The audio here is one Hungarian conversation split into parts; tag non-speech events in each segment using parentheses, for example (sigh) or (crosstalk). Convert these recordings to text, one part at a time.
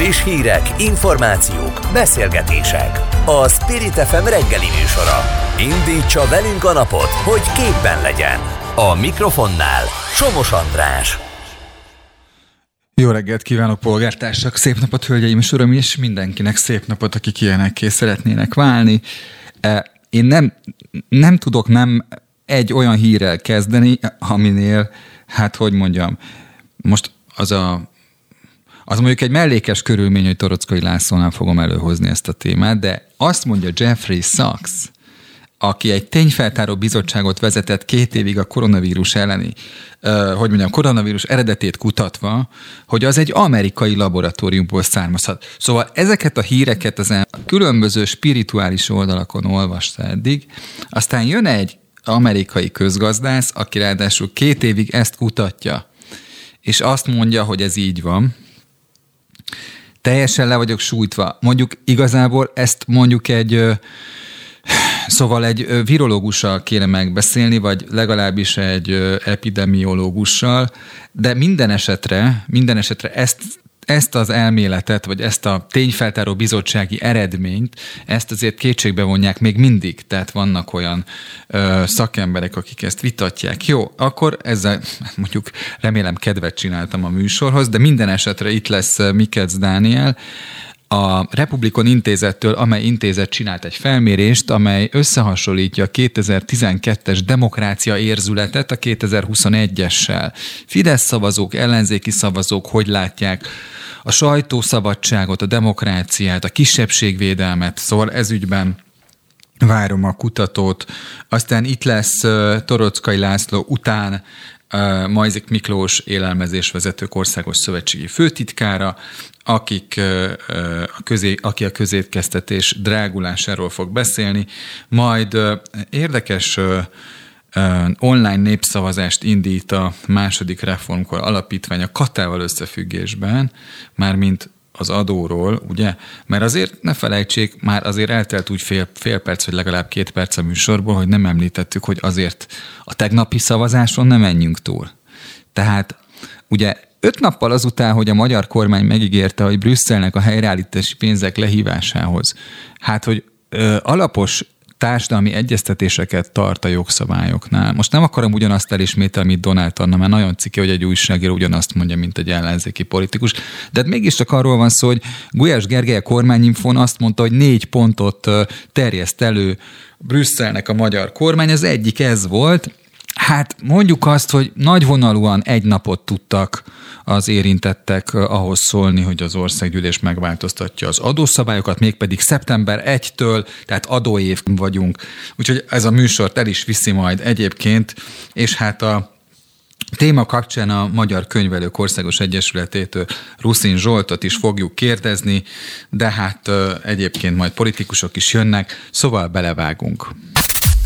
Friss hírek, információk, beszélgetések. A Spirit FM reggeli műsora. Indítsa velünk a napot, hogy képben legyen. A mikrofonnál Somos András. Jó reggelt kívánok, polgártársak! Szép napot, hölgyeim és uram, és mindenkinek szép napot, akik ilyenekké szeretnének válni. E, én nem, nem tudok nem egy olyan hírrel kezdeni, aminél, hát hogy mondjam, most az a az mondjuk egy mellékes körülmény, hogy Torockai Lászlónál fogom előhozni ezt a témát, de azt mondja Jeffrey Sachs, aki egy tényfeltáró bizottságot vezetett két évig a koronavírus elleni, hogy mondjam, koronavírus eredetét kutatva, hogy az egy amerikai laboratóriumból származhat. Szóval ezeket a híreket az különböző spirituális oldalakon olvasta eddig, aztán jön egy amerikai közgazdász, aki ráadásul két évig ezt kutatja, és azt mondja, hogy ez így van, teljesen le vagyok sújtva. Mondjuk igazából ezt mondjuk egy Szóval egy virológussal kéne megbeszélni, vagy legalábbis egy epidemiológussal, de minden esetre, minden esetre ezt ezt az elméletet, vagy ezt a tényfeltáró bizottsági eredményt, ezt azért kétségbe vonják még mindig, tehát vannak olyan ö, szakemberek, akik ezt vitatják. Jó, akkor ezzel (laughs) mondjuk remélem kedvet csináltam a műsorhoz, de minden esetre itt lesz Mikec Dániel, a Republikon intézettől, amely intézet csinált egy felmérést, amely összehasonlítja a 2012-es demokrácia érzületet a 2021-essel. Fidesz szavazók, ellenzéki szavazók hogy látják a sajtószabadságot, a demokráciát, a kisebbségvédelmet, szóval ezügyben várom a kutatót. Aztán itt lesz Torockai László után Majzik Miklós élelmezésvezetők országos szövetségi főtitkára, akik a közé, aki a közétkeztetés drágulásáról fog beszélni, majd érdekes online népszavazást indít a második reformkor alapítvány a katával összefüggésben, mármint az adóról, ugye? Mert azért ne felejtsék, már azért eltelt úgy fél, fél perc, vagy legalább két perc a műsorból, hogy nem említettük, hogy azért a tegnapi szavazáson nem menjünk túl. Tehát ugye öt nappal azután, hogy a magyar kormány megígérte, hogy Brüsszelnek a helyreállítási pénzek lehívásához, hát hogy ö, alapos társadalmi egyeztetéseket tart a jogszabályoknál. Most nem akarom ugyanazt elismételni, mint Donald Anna, mert nagyon ciki, hogy egy újságíró ugyanazt mondja, mint egy ellenzéki politikus. De hát mégiscsak arról van szó, hogy Gulyás Gergely a kormányinfón azt mondta, hogy négy pontot terjeszt elő Brüsszelnek a magyar kormány. Az egyik ez volt, Hát mondjuk azt, hogy nagyvonalúan egy napot tudtak az érintettek ahhoz szólni, hogy az országgyűlés megváltoztatja az adószabályokat, mégpedig szeptember 1-től, tehát adóév vagyunk. Úgyhogy ez a műsort el is viszi majd egyébként, és hát a téma kapcsán a Magyar Könyvelők Országos Egyesületétől Ruszin Zsoltot is fogjuk kérdezni, de hát egyébként majd politikusok is jönnek, szóval belevágunk.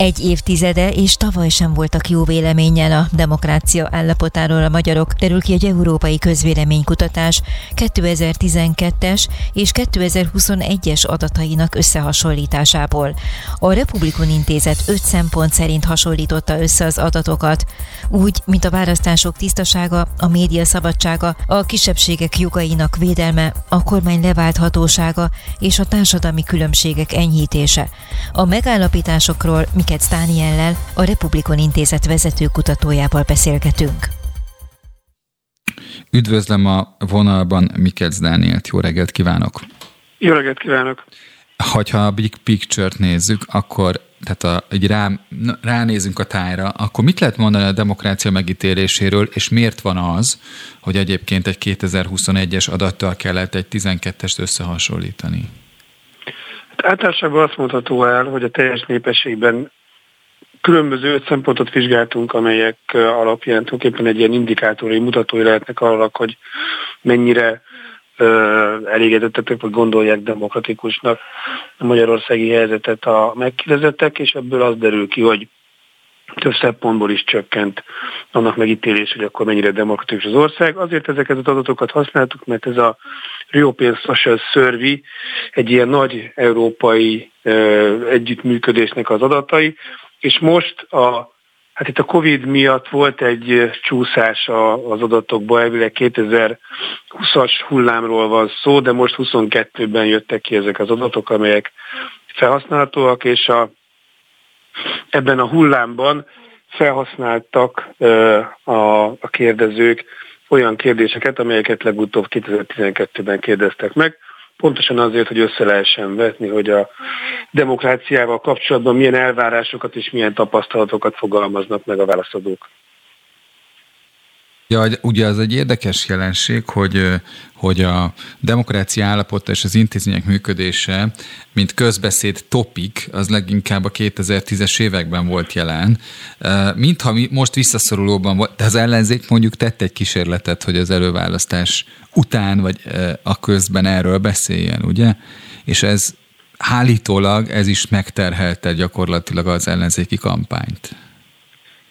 egy évtizede, és tavaly sem voltak jó véleménnyel a demokrácia állapotáról a magyarok, derül ki egy európai közvéleménykutatás 2012-es és 2021-es adatainak összehasonlításából. A Republikon Intézet öt szempont szerint hasonlította össze az adatokat, úgy, mint a választások tisztasága, a média szabadsága, a kisebbségek jogainak védelme, a kormány leválthatósága és a társadalmi különbségek enyhítése. A megállapításokról Mikec Dániellel, a Republikon Intézet vezető kutatójával beszélgetünk. Üdvözlöm a vonalban Mikec Dánielt, jó reggelt kívánok! Jó reggelt kívánok! Ha a big picture-t nézzük, akkor tehát a, egy rá, ránézünk a tájra, akkor mit lehet mondani a demokrácia megítéléséről, és miért van az, hogy egyébként egy 2021-es adattal kellett egy 12-est összehasonlítani? Hát általánosságban azt mondható el, hogy a teljes népességben különböző öt szempontot vizsgáltunk, amelyek alapján tulajdonképpen egy ilyen indikátori mutatói lehetnek arra, hogy mennyire elégedettek, vagy gondolják demokratikusnak a magyarországi helyzetet a megkérdezettek, és ebből az derül ki, hogy több szempontból is csökkent annak megítélés, hogy akkor mennyire demokratikus az ország. Azért ezeket az adatokat használtuk, mert ez a European Social Survey egy ilyen nagy európai együttműködésnek az adatai, és most a Hát itt a Covid miatt volt egy csúszás az adatokban, elvileg 2020-as hullámról van szó, de most 22-ben jöttek ki ezek az adatok, amelyek felhasználhatóak, és a, ebben a hullámban felhasználtak a, a kérdezők olyan kérdéseket, amelyeket legutóbb 2012-ben kérdeztek meg, pontosan azért, hogy össze lehessen vetni, hogy a demokráciával kapcsolatban milyen elvárásokat és milyen tapasztalatokat fogalmaznak meg a válaszadók. Ja, ugye az egy érdekes jelenség, hogy, hogy a demokrácia állapota és az intézmények működése, mint közbeszéd topik, az leginkább a 2010-es években volt jelen. Mintha most visszaszorulóban volt, de az ellenzék mondjuk tett egy kísérletet, hogy az előválasztás után vagy a közben erről beszéljen, ugye? És ez állítólag ez is megterhelte gyakorlatilag az ellenzéki kampányt.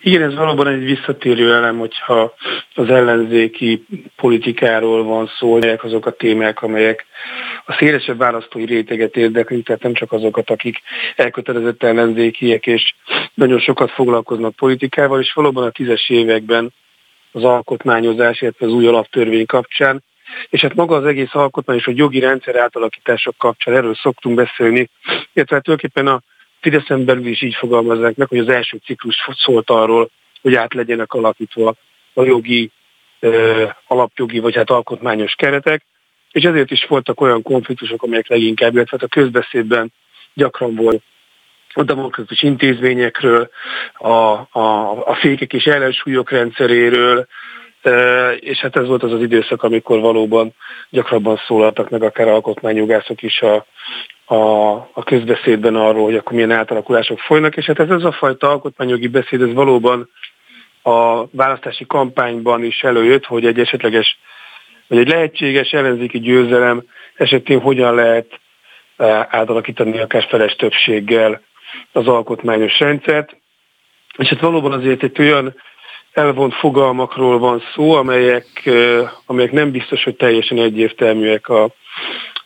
Igen, ez valóban egy visszatérő elem, hogyha az ellenzéki politikáról van szó, melyek azok a témák, amelyek a szélesebb választói réteget érdeklik, tehát nem csak azokat, akik elkötelezett ellenzékiek, és nagyon sokat foglalkoznak politikával, és valóban a tízes években az alkotmányozás, illetve az új alaptörvény kapcsán, és hát maga az egész alkotmány és a jogi rendszer átalakítások kapcsán erről szoktunk beszélni, illetve hát tulajdonképpen a Fideszen belül is így fogalmazzák meg, hogy az első ciklus szólt arról, hogy át legyenek alakítva a jogi, alapjogi vagy hát alkotmányos keretek, és ezért is voltak olyan konfliktusok, amelyek leginkább, illetve hát a közbeszédben gyakran volt a demokratikus intézményekről, a, a, a fékek és ellensúlyok rendszeréről, és hát ez volt az az időszak, amikor valóban gyakrabban szólaltak meg akár alkotmányjogászok is a, a, a közbeszédben arról, hogy akkor milyen átalakulások folynak, és hát ez az a fajta alkotmányjogi beszéd, ez valóban a választási kampányban is előjött, hogy egy esetleges, vagy egy lehetséges ellenzéki győzelem esetén hogyan lehet átalakítani akár feles többséggel az alkotmányos rendszert. És hát valóban azért egy olyan elvont fogalmakról van szó, amelyek, amelyek nem biztos, hogy teljesen egyértelműek a,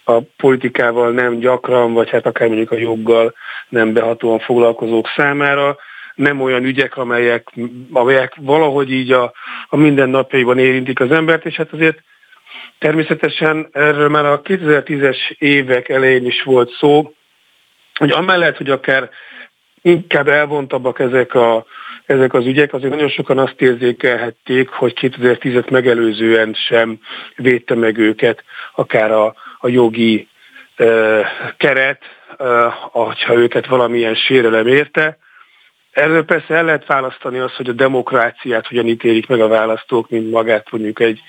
a politikával nem gyakran, vagy hát akár mondjuk a joggal nem behatóan foglalkozók számára, nem olyan ügyek, amelyek, amelyek valahogy így a, a mindennapjaiban érintik az embert, és hát azért természetesen erről már a 2010-es évek elején is volt szó, hogy amellett, hogy akár inkább elvontabbak ezek, a, ezek az ügyek, azért nagyon sokan azt érzékelhették, hogy 2010-et megelőzően sem védte meg őket, akár a, a jogi keret, ha őket valamilyen sérelem érte. Erről persze el lehet választani azt, hogy a demokráciát hogyan ítélik meg a választók, mint magát mondjuk egy,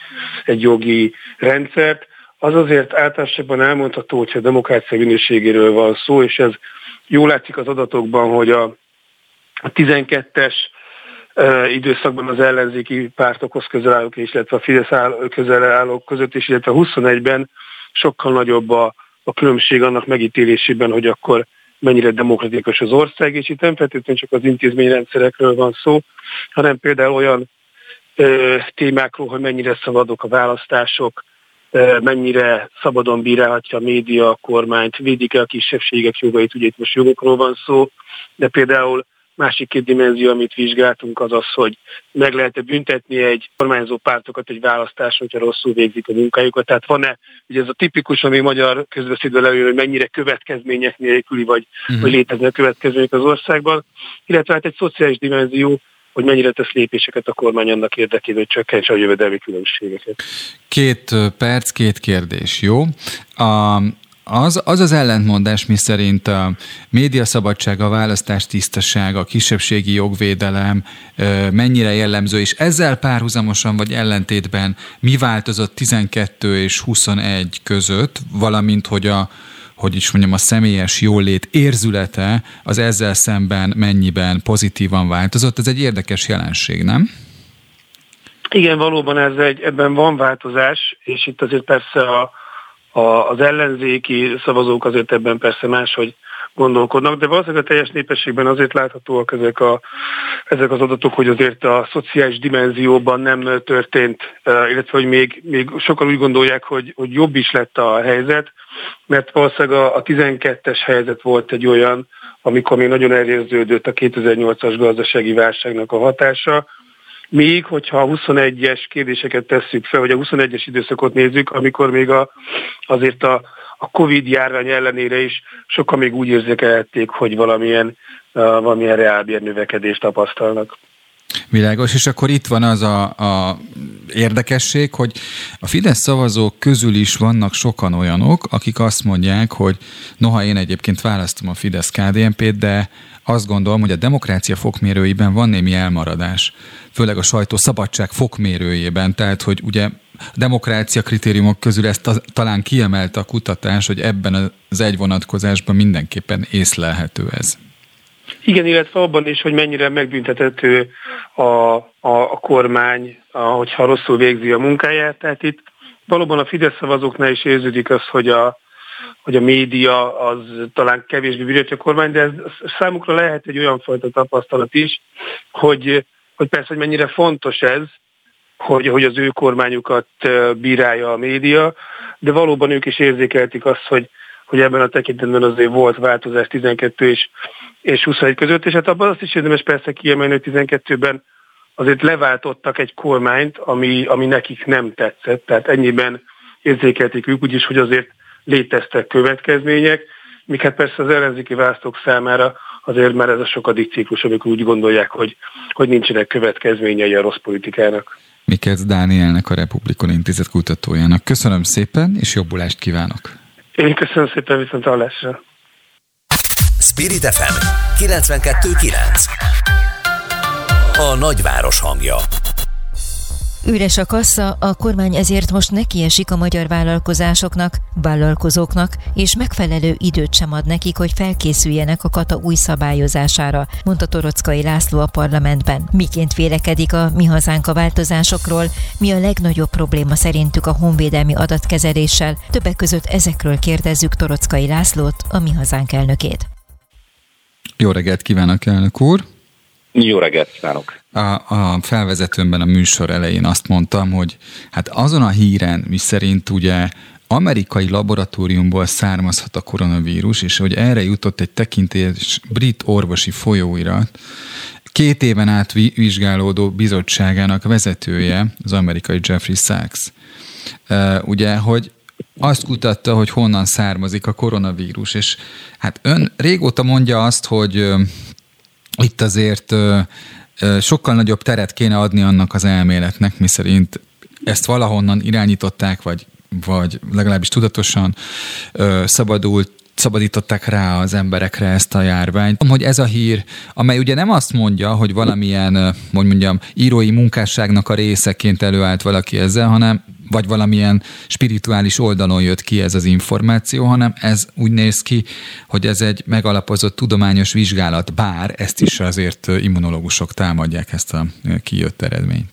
egy jogi rendszert. Az azért általában elmondható, hogyha a demokrácia minőségéről van szó, és ez jól látszik az adatokban, hogy a, a 12-es időszakban az ellenzéki pártokhoz közel állók, illetve a Fidesz közel állók között is, illetve 21-ben sokkal nagyobb a, a különbség annak megítélésében, hogy akkor mennyire demokratikus az ország, és itt nem feltétlenül csak az intézményrendszerekről van szó, hanem például olyan ö, témákról, hogy mennyire szabadok a választások, mennyire szabadon bírálhatja a média a kormányt, védik-e a kisebbségek jogait, ugye itt most jogokról van szó, de például Másik két dimenzió, amit vizsgáltunk, az az, hogy meg lehet-e büntetni egy kormányzó pártokat egy választáson, hogyha rosszul végzik a munkájukat. Tehát van-e, ugye ez a tipikus, ami magyar közbeszédben előjön, hogy mennyire következmények nélküli, vagy, uh-huh. vagy léteznek következmények az országban, illetve hát egy szociális dimenzió, hogy mennyire tesz lépéseket a kormány annak érdekében, hogy csökkentse a jövedelmi különbségeket. Két perc, két kérdés, jó? A, az, az az ellentmondás, mi szerint a médiaszabadság, a választás tisztaság, a kisebbségi jogvédelem mennyire jellemző, és ezzel párhuzamosan vagy ellentétben mi változott 12 és 21 között, valamint hogy a, hogy is mondjam, a személyes jólét érzülete az ezzel szemben mennyiben pozitívan változott. Ez egy érdekes jelenség, nem? Igen, valóban ez egy, ebben van változás, és itt azért persze a, a, az ellenzéki szavazók azért ebben persze máshogy gondolkodnak, de valószínűleg a teljes népességben azért láthatóak ezek a, ezek az adatok, hogy azért a szociális dimenzióban nem történt, illetve hogy még, még sokan úgy gondolják, hogy, hogy jobb is lett a helyzet, mert valószínűleg a, a 12-es helyzet volt egy olyan, amikor még nagyon elérződött a 2008-as gazdasági válságnak a hatása, még hogyha a 21-es kérdéseket tesszük fel, vagy a 21-es időszakot nézzük, amikor még a, azért a, a Covid járvány ellenére is sokan még úgy érzékelhették, hogy valamilyen, uh, valamilyen reálbér növekedést tapasztalnak. Világos, és akkor itt van az a, a érdekesség, hogy a Fidesz szavazók közül is vannak sokan olyanok, akik azt mondják, hogy noha én egyébként választom a Fidesz KDNP-t, de azt gondolom, hogy a demokrácia fokmérőiben van némi elmaradás, főleg a sajtó szabadság fokmérőjében, tehát hogy ugye a demokrácia kritériumok közül ezt talán kiemelte a kutatás, hogy ebben az egy vonatkozásban mindenképpen észlelhető ez. Igen, illetve abban is, hogy mennyire megbüntethető a, a, a kormány, a, hogyha rosszul végzi a munkáját. Tehát itt valóban a Fidesz szavazóknál is érződik az, hogy a, hogy a média az talán kevésbé bírja a kormány, de ez számukra lehet egy olyan fajta tapasztalat is, hogy, hogy persze, hogy mennyire fontos ez, hogy, hogy az ő kormányukat bírálja a média, de valóban ők is érzékeltik azt, hogy, hogy ebben a tekintetben azért volt változás 12 és, és 21 között, és hát abban azt is érdemes persze kiemelni, hogy 12-ben azért leváltottak egy kormányt, ami, ami nekik nem tetszett, tehát ennyiben érzékelték ők úgyis, hogy azért léteztek következmények, míg hát persze az ellenzéki választók számára azért már ez a sokadik ciklus, amikor úgy gondolják, hogy, hogy nincsenek következményei a rossz politikának. Mikesz Dánielnek, a Republikon Intézet kutatójának. Köszönöm szépen, és jobbulást kívánok! Én köszönöm szépen, viszont hallásra! Spirit FM 92.9 A nagyváros hangja Üres a kassa, a kormány ezért most nekiesik a magyar vállalkozásoknak, vállalkozóknak, és megfelelő időt sem ad nekik, hogy felkészüljenek a kata új szabályozására, mondta Torockai László a parlamentben. Miként vélekedik a Mi Hazánk a változásokról, mi a legnagyobb probléma szerintük a honvédelmi adatkezeléssel, többek között ezekről kérdezzük Torockai Lászlót, a Mi Hazánk elnökét. Jó reggelt kívánok, elnök úr! Jó reggelt kívánok! A, a felvezetőmben a műsor elején azt mondtam, hogy hát azon a híren, mi szerint ugye amerikai laboratóriumból származhat a koronavírus, és hogy erre jutott egy tekintélyes brit orvosi folyóirat, két éven át vizsgálódó bizottságának vezetője, az amerikai Jeffrey Sachs. Ugye, hogy azt kutatta, hogy honnan származik a koronavírus, és hát ön régóta mondja azt, hogy itt azért sokkal nagyobb teret kéne adni annak az elméletnek, miszerint ezt valahonnan irányították, vagy, vagy legalábbis tudatosan szabadult szabadították rá az emberekre ezt a járványt. Hogy ez a hír, amely ugye nem azt mondja, hogy valamilyen, hogy mondjam, írói munkásságnak a részeként előállt valaki ezzel, hanem vagy valamilyen spirituális oldalon jött ki ez az információ, hanem ez úgy néz ki, hogy ez egy megalapozott tudományos vizsgálat, bár ezt is azért immunológusok támadják ezt a kijött eredményt.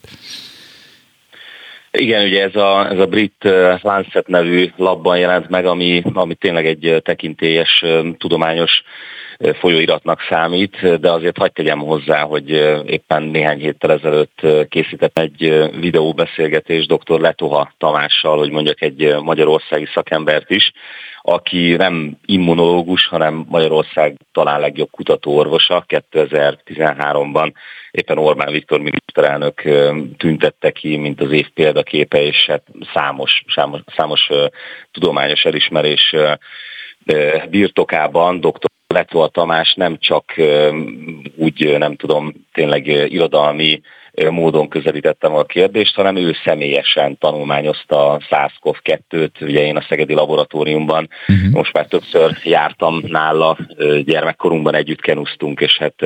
Igen, ugye ez a, ez a brit Lancet nevű labban jelent meg, ami, ami tényleg egy tekintélyes tudományos folyóiratnak számít, de azért hagyd tegyem hozzá, hogy éppen néhány héttel ezelőtt készített egy videóbeszélgetés dr. Letoha Tamással, hogy mondjak egy magyarországi szakembert is, aki nem immunológus, hanem Magyarország talán legjobb kutatóorvosa. 2013-ban éppen Orbán Viktor miniszterelnök tüntette ki, mint az év példaképe, és hát számos, számos, számos tudományos elismerés birtokában dr. Letva Tamás nem csak úgy, nem tudom, tényleg irodalmi módon közelítettem a kérdést, hanem ő személyesen tanulmányozta a SARS-CoV-2-t, ugye én a Szegedi Laboratóriumban uh-huh. most már többször jártam nála, gyermekkorunkban együtt kenusztunk, és hát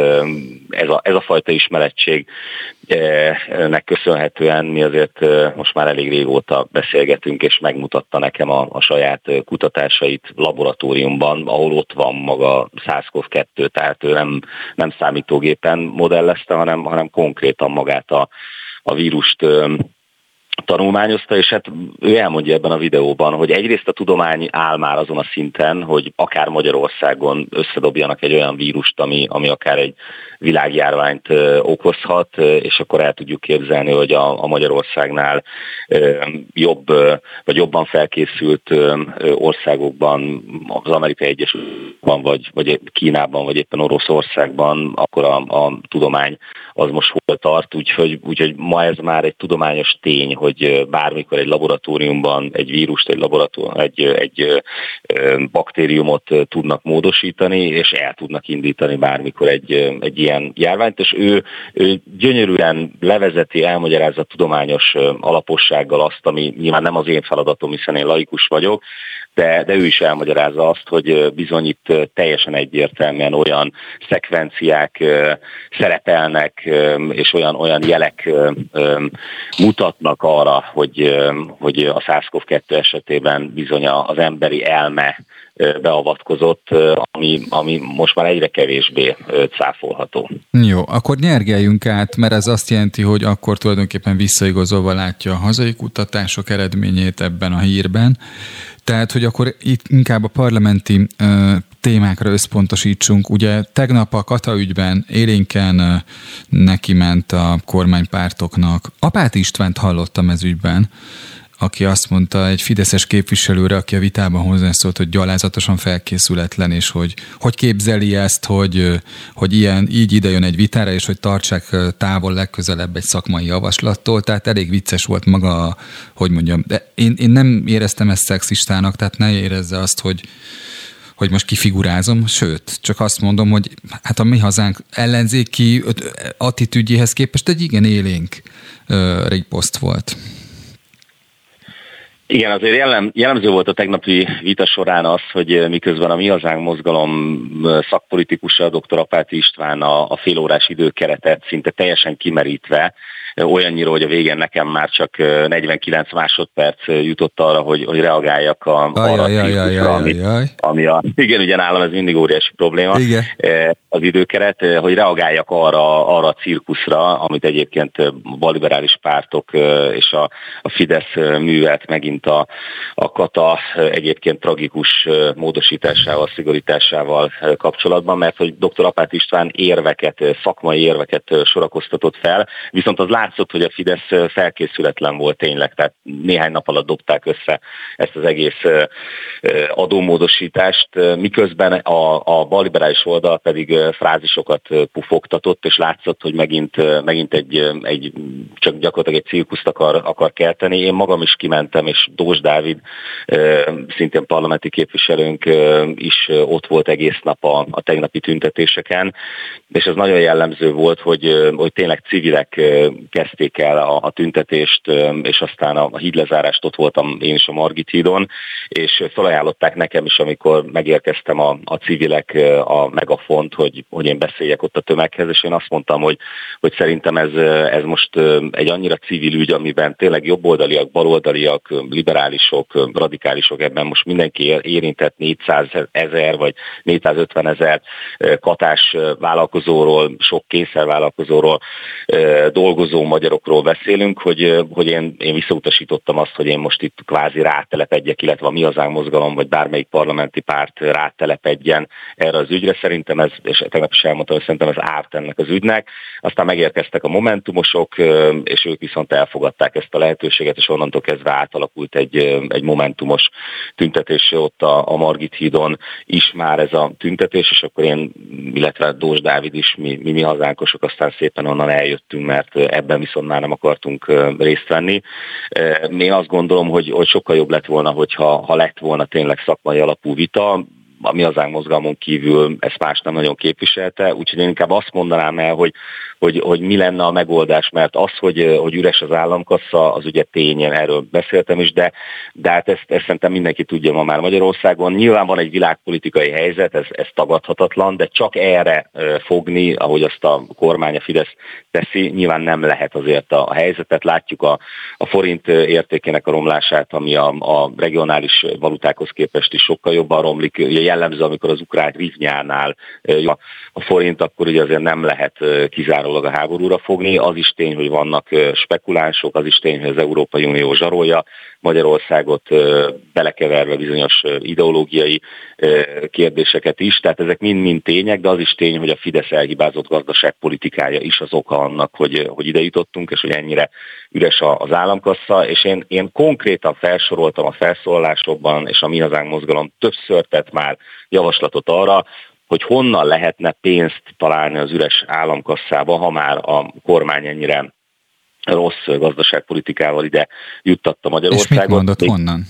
ez a, ez a fajta ismerettség nek köszönhetően mi azért most már elég régóta beszélgetünk, és megmutatta nekem a, a saját kutatásait laboratóriumban, ahol ott van maga SARS-CoV-2, tehát ő nem, nem számítógépen modellezte, hanem, hanem konkrétan magát a, a vírust tanulmányozta, és hát ő elmondja ebben a videóban, hogy egyrészt a tudomány áll már azon a szinten, hogy akár Magyarországon összedobjanak egy olyan vírust, ami, ami akár egy világjárványt okozhat, és akkor el tudjuk képzelni, hogy a, Magyarországnál jobb, vagy jobban felkészült országokban, az Amerikai Egyesültben, vagy, vagy Kínában, vagy éppen Oroszországban, akkor a, a tudomány az most hol tart, úgyhogy, úgyhogy ma ez már egy tudományos tény, hogy bármikor egy laboratóriumban egy vírust, egy, laboratórium, egy, egy baktériumot tudnak módosítani, és el tudnak indítani bármikor egy, egy ilyen járványt, és ő, ő gyönyörűen levezeti, elmagyarázza tudományos alapossággal azt, ami nyilván nem az én feladatom, hiszen én laikus vagyok, de, de ő is elmagyarázza azt, hogy bizony itt teljesen egyértelműen olyan szekvenciák szerepelnek, és olyan, olyan jelek mutatnak arra, hogy, hogy a SARS-CoV-2 esetében bizony az emberi elme beavatkozott, ami, ami most már egyre kevésbé cáfolható. Jó, akkor nyergeljünk át, mert ez azt jelenti, hogy akkor tulajdonképpen visszaigazolva látja a hazai kutatások eredményét ebben a hírben. Tehát, hogy akkor itt inkább a parlamenti ö, témákra összpontosítsunk. Ugye tegnap a Kata ügyben élénken ö, neki ment a kormánypártoknak. Apát Istvánt hallottam ez ügyben, aki azt mondta egy fideszes képviselőre, aki a vitában hozzászólt, hogy gyalázatosan felkészületlen, és hogy hogy képzeli ezt, hogy, hogy ilyen, így idejön egy vitára, és hogy tartsák távol legközelebb egy szakmai javaslattól. Tehát elég vicces volt maga, hogy mondjam. De én, én nem éreztem ezt szexistának, tehát ne érezze azt, hogy, hogy most kifigurázom, sőt, csak azt mondom, hogy hát a mi hazánk ellenzéki attitűdjéhez képest egy igen élénk riposzt volt. Igen, azért jellem, jellemző volt a tegnapi vita során az, hogy miközben a Mi Hazánk mozgalom szakpolitikusa, dr. Apáti István a, a félórás időkeretet szinte teljesen kimerítve olyannyira, hogy a végén nekem már csak 49 másodperc jutott arra, hogy, hogy reagáljak a, arra a cirkuszra, ami, ami a, (laughs) igen, ugye nálam ez mindig óriási probléma, igen. az időkeret, hogy reagáljak arra, arra a cirkuszra, amit egyébként baliberális pártok és a, a Fidesz művelt megint a, a Kata egyébként tragikus módosításával, szigorításával kapcsolatban, mert hogy dr. Apát István érveket, szakmai érveket sorakoztatott fel, viszont az látszott, hogy a Fidesz felkészületlen volt tényleg, tehát néhány nap alatt dobták össze ezt az egész adómódosítást, miközben a, a baliberális oldal pedig frázisokat pufogtatott, és látszott, hogy megint, megint egy, egy, csak gyakorlatilag egy cirkuszt akar, akar kelteni. Én magam is kimentem, és Dós Dávid, szintén parlamenti képviselőnk is ott volt egész nap a, a tegnapi tüntetéseken, és ez nagyon jellemző volt, hogy, hogy tényleg civilek kezdték el a, a tüntetést, és aztán a, hídlezárást ott voltam én is a Margit hídon, és felajánlották nekem is, amikor megérkeztem a, a civilek a megafont, hogy, hogy én beszéljek ott a tömeghez, és én azt mondtam, hogy, hogy szerintem ez, ez most egy annyira civil ügy, amiben tényleg jobboldaliak, baloldaliak, liberálisok, radikálisok, ebben most mindenki érintett 400 ezer vagy 450 ezer katás vállalkozóról, sok készer vállalkozóról dolgozó magyarokról beszélünk, hogy, hogy én, én visszautasítottam azt, hogy én most itt kvázi rátelepedjek, illetve a mi hazánk mozgalom, vagy bármelyik parlamenti párt rátelepedjen erre az ügyre. Szerintem ez, és tegnap is elmondtam, hogy szerintem ez árt ennek az ügynek. Aztán megérkeztek a momentumosok, és ők viszont elfogadták ezt a lehetőséget, és onnantól kezdve átalakult egy, egy momentumos tüntetés ott a, a Margit hídon is már ez a tüntetés, és akkor én, illetve Dós Dávid is, mi, mi, mi hazánkosok aztán szépen onnan eljöttünk, mert ebben viszont már nem akartunk részt venni. Én azt gondolom, hogy, hogy sokkal jobb lett volna, hogyha ha lett volna tényleg szakmai alapú vita, a mi hazánk mozgalmon kívül ezt más nem nagyon képviselte, úgyhogy én inkább azt mondanám el, hogy, hogy, hogy mi lenne a megoldás, mert az, hogy, hogy üres az államkassa, az ugye tényen, erről beszéltem is, de, de hát ezt, ezt szerintem mindenki tudja ma már Magyarországon. Nyilván van egy világpolitikai helyzet, ez, ez tagadhatatlan, de csak erre fogni, ahogy azt a kormány, a Fidesz teszi, nyilván nem lehet azért a, a helyzetet. Látjuk a, a forint értékének a romlását, ami a, a regionális valutákhoz képest is sokkal jobban romlik. Ugye jellemző, amikor az ukrán rivnyánál a forint, akkor ugye azért nem lehet kizárólag kizárólag a háborúra fogni. Az is tény, hogy vannak spekulánsok, az is tény, hogy az Európai Unió zsarolja Magyarországot belekeverve bizonyos ideológiai kérdéseket is. Tehát ezek mind-mind tények, de az is tény, hogy a Fidesz elhibázott gazdaságpolitikája is az oka annak, hogy, hogy ide jutottunk, és hogy ennyire üres az államkassa. És én, én konkrétan felsoroltam a felszólalásokban, és a Mi Hazánk mozgalom többször tett már javaslatot arra, hogy honnan lehetne pénzt találni az üres államkasszába, ha már a kormány ennyire rossz gazdaságpolitikával ide juttatta Magyarországot. És mit mondott, még, honnan?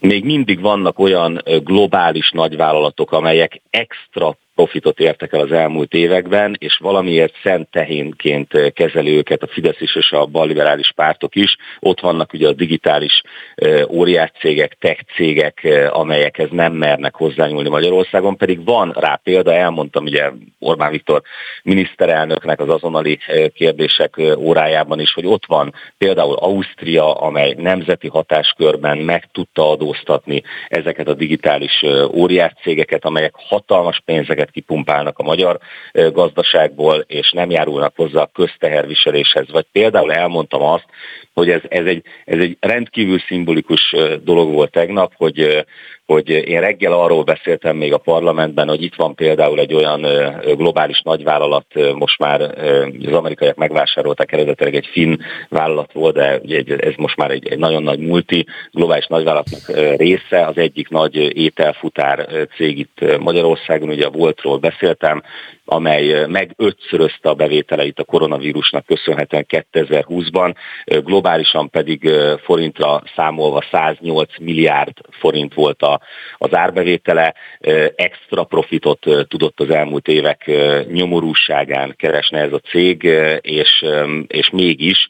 Még mindig vannak olyan globális nagyvállalatok, amelyek extra profitot értek el az elmúlt években, és valamiért szent tehénként kezeli őket a Fidesz is és a balliberális pártok is. Ott vannak ugye a digitális óriás cégek, tech cégek, amelyekhez nem mernek hozzányúlni Magyarországon, pedig van rá példa, elmondtam ugye Orbán Viktor miniszterelnöknek az azonnali kérdések órájában is, hogy ott van például Ausztria, amely nemzeti hatáskörben meg tudta adóztatni ezeket a digitális óriás cégeket, amelyek hatalmas pénzeket kipumpálnak a magyar gazdaságból, és nem járulnak hozzá a közteherviseléshez. Vagy például elmondtam azt, hogy ez, ez, egy, ez egy rendkívül szimbolikus dolog volt tegnap, hogy hogy én reggel arról beszéltem még a parlamentben, hogy itt van például egy olyan globális nagyvállalat, most már az amerikaiak megvásárolták eredetileg egy finn vállalat volt, de ez most már egy, egy nagyon nagy multi globális nagyvállalatnak része, az egyik nagy ételfutár cég itt Magyarországon, ugye a Voltról beszéltem, amely meg ötszörözte a bevételeit a koronavírusnak köszönhetően 2020-ban, globálisan pedig forintra számolva 108 milliárd forint volt a, az árbevétele, extra profitot tudott az elmúlt évek nyomorúságán keresni ez a cég, és, és mégis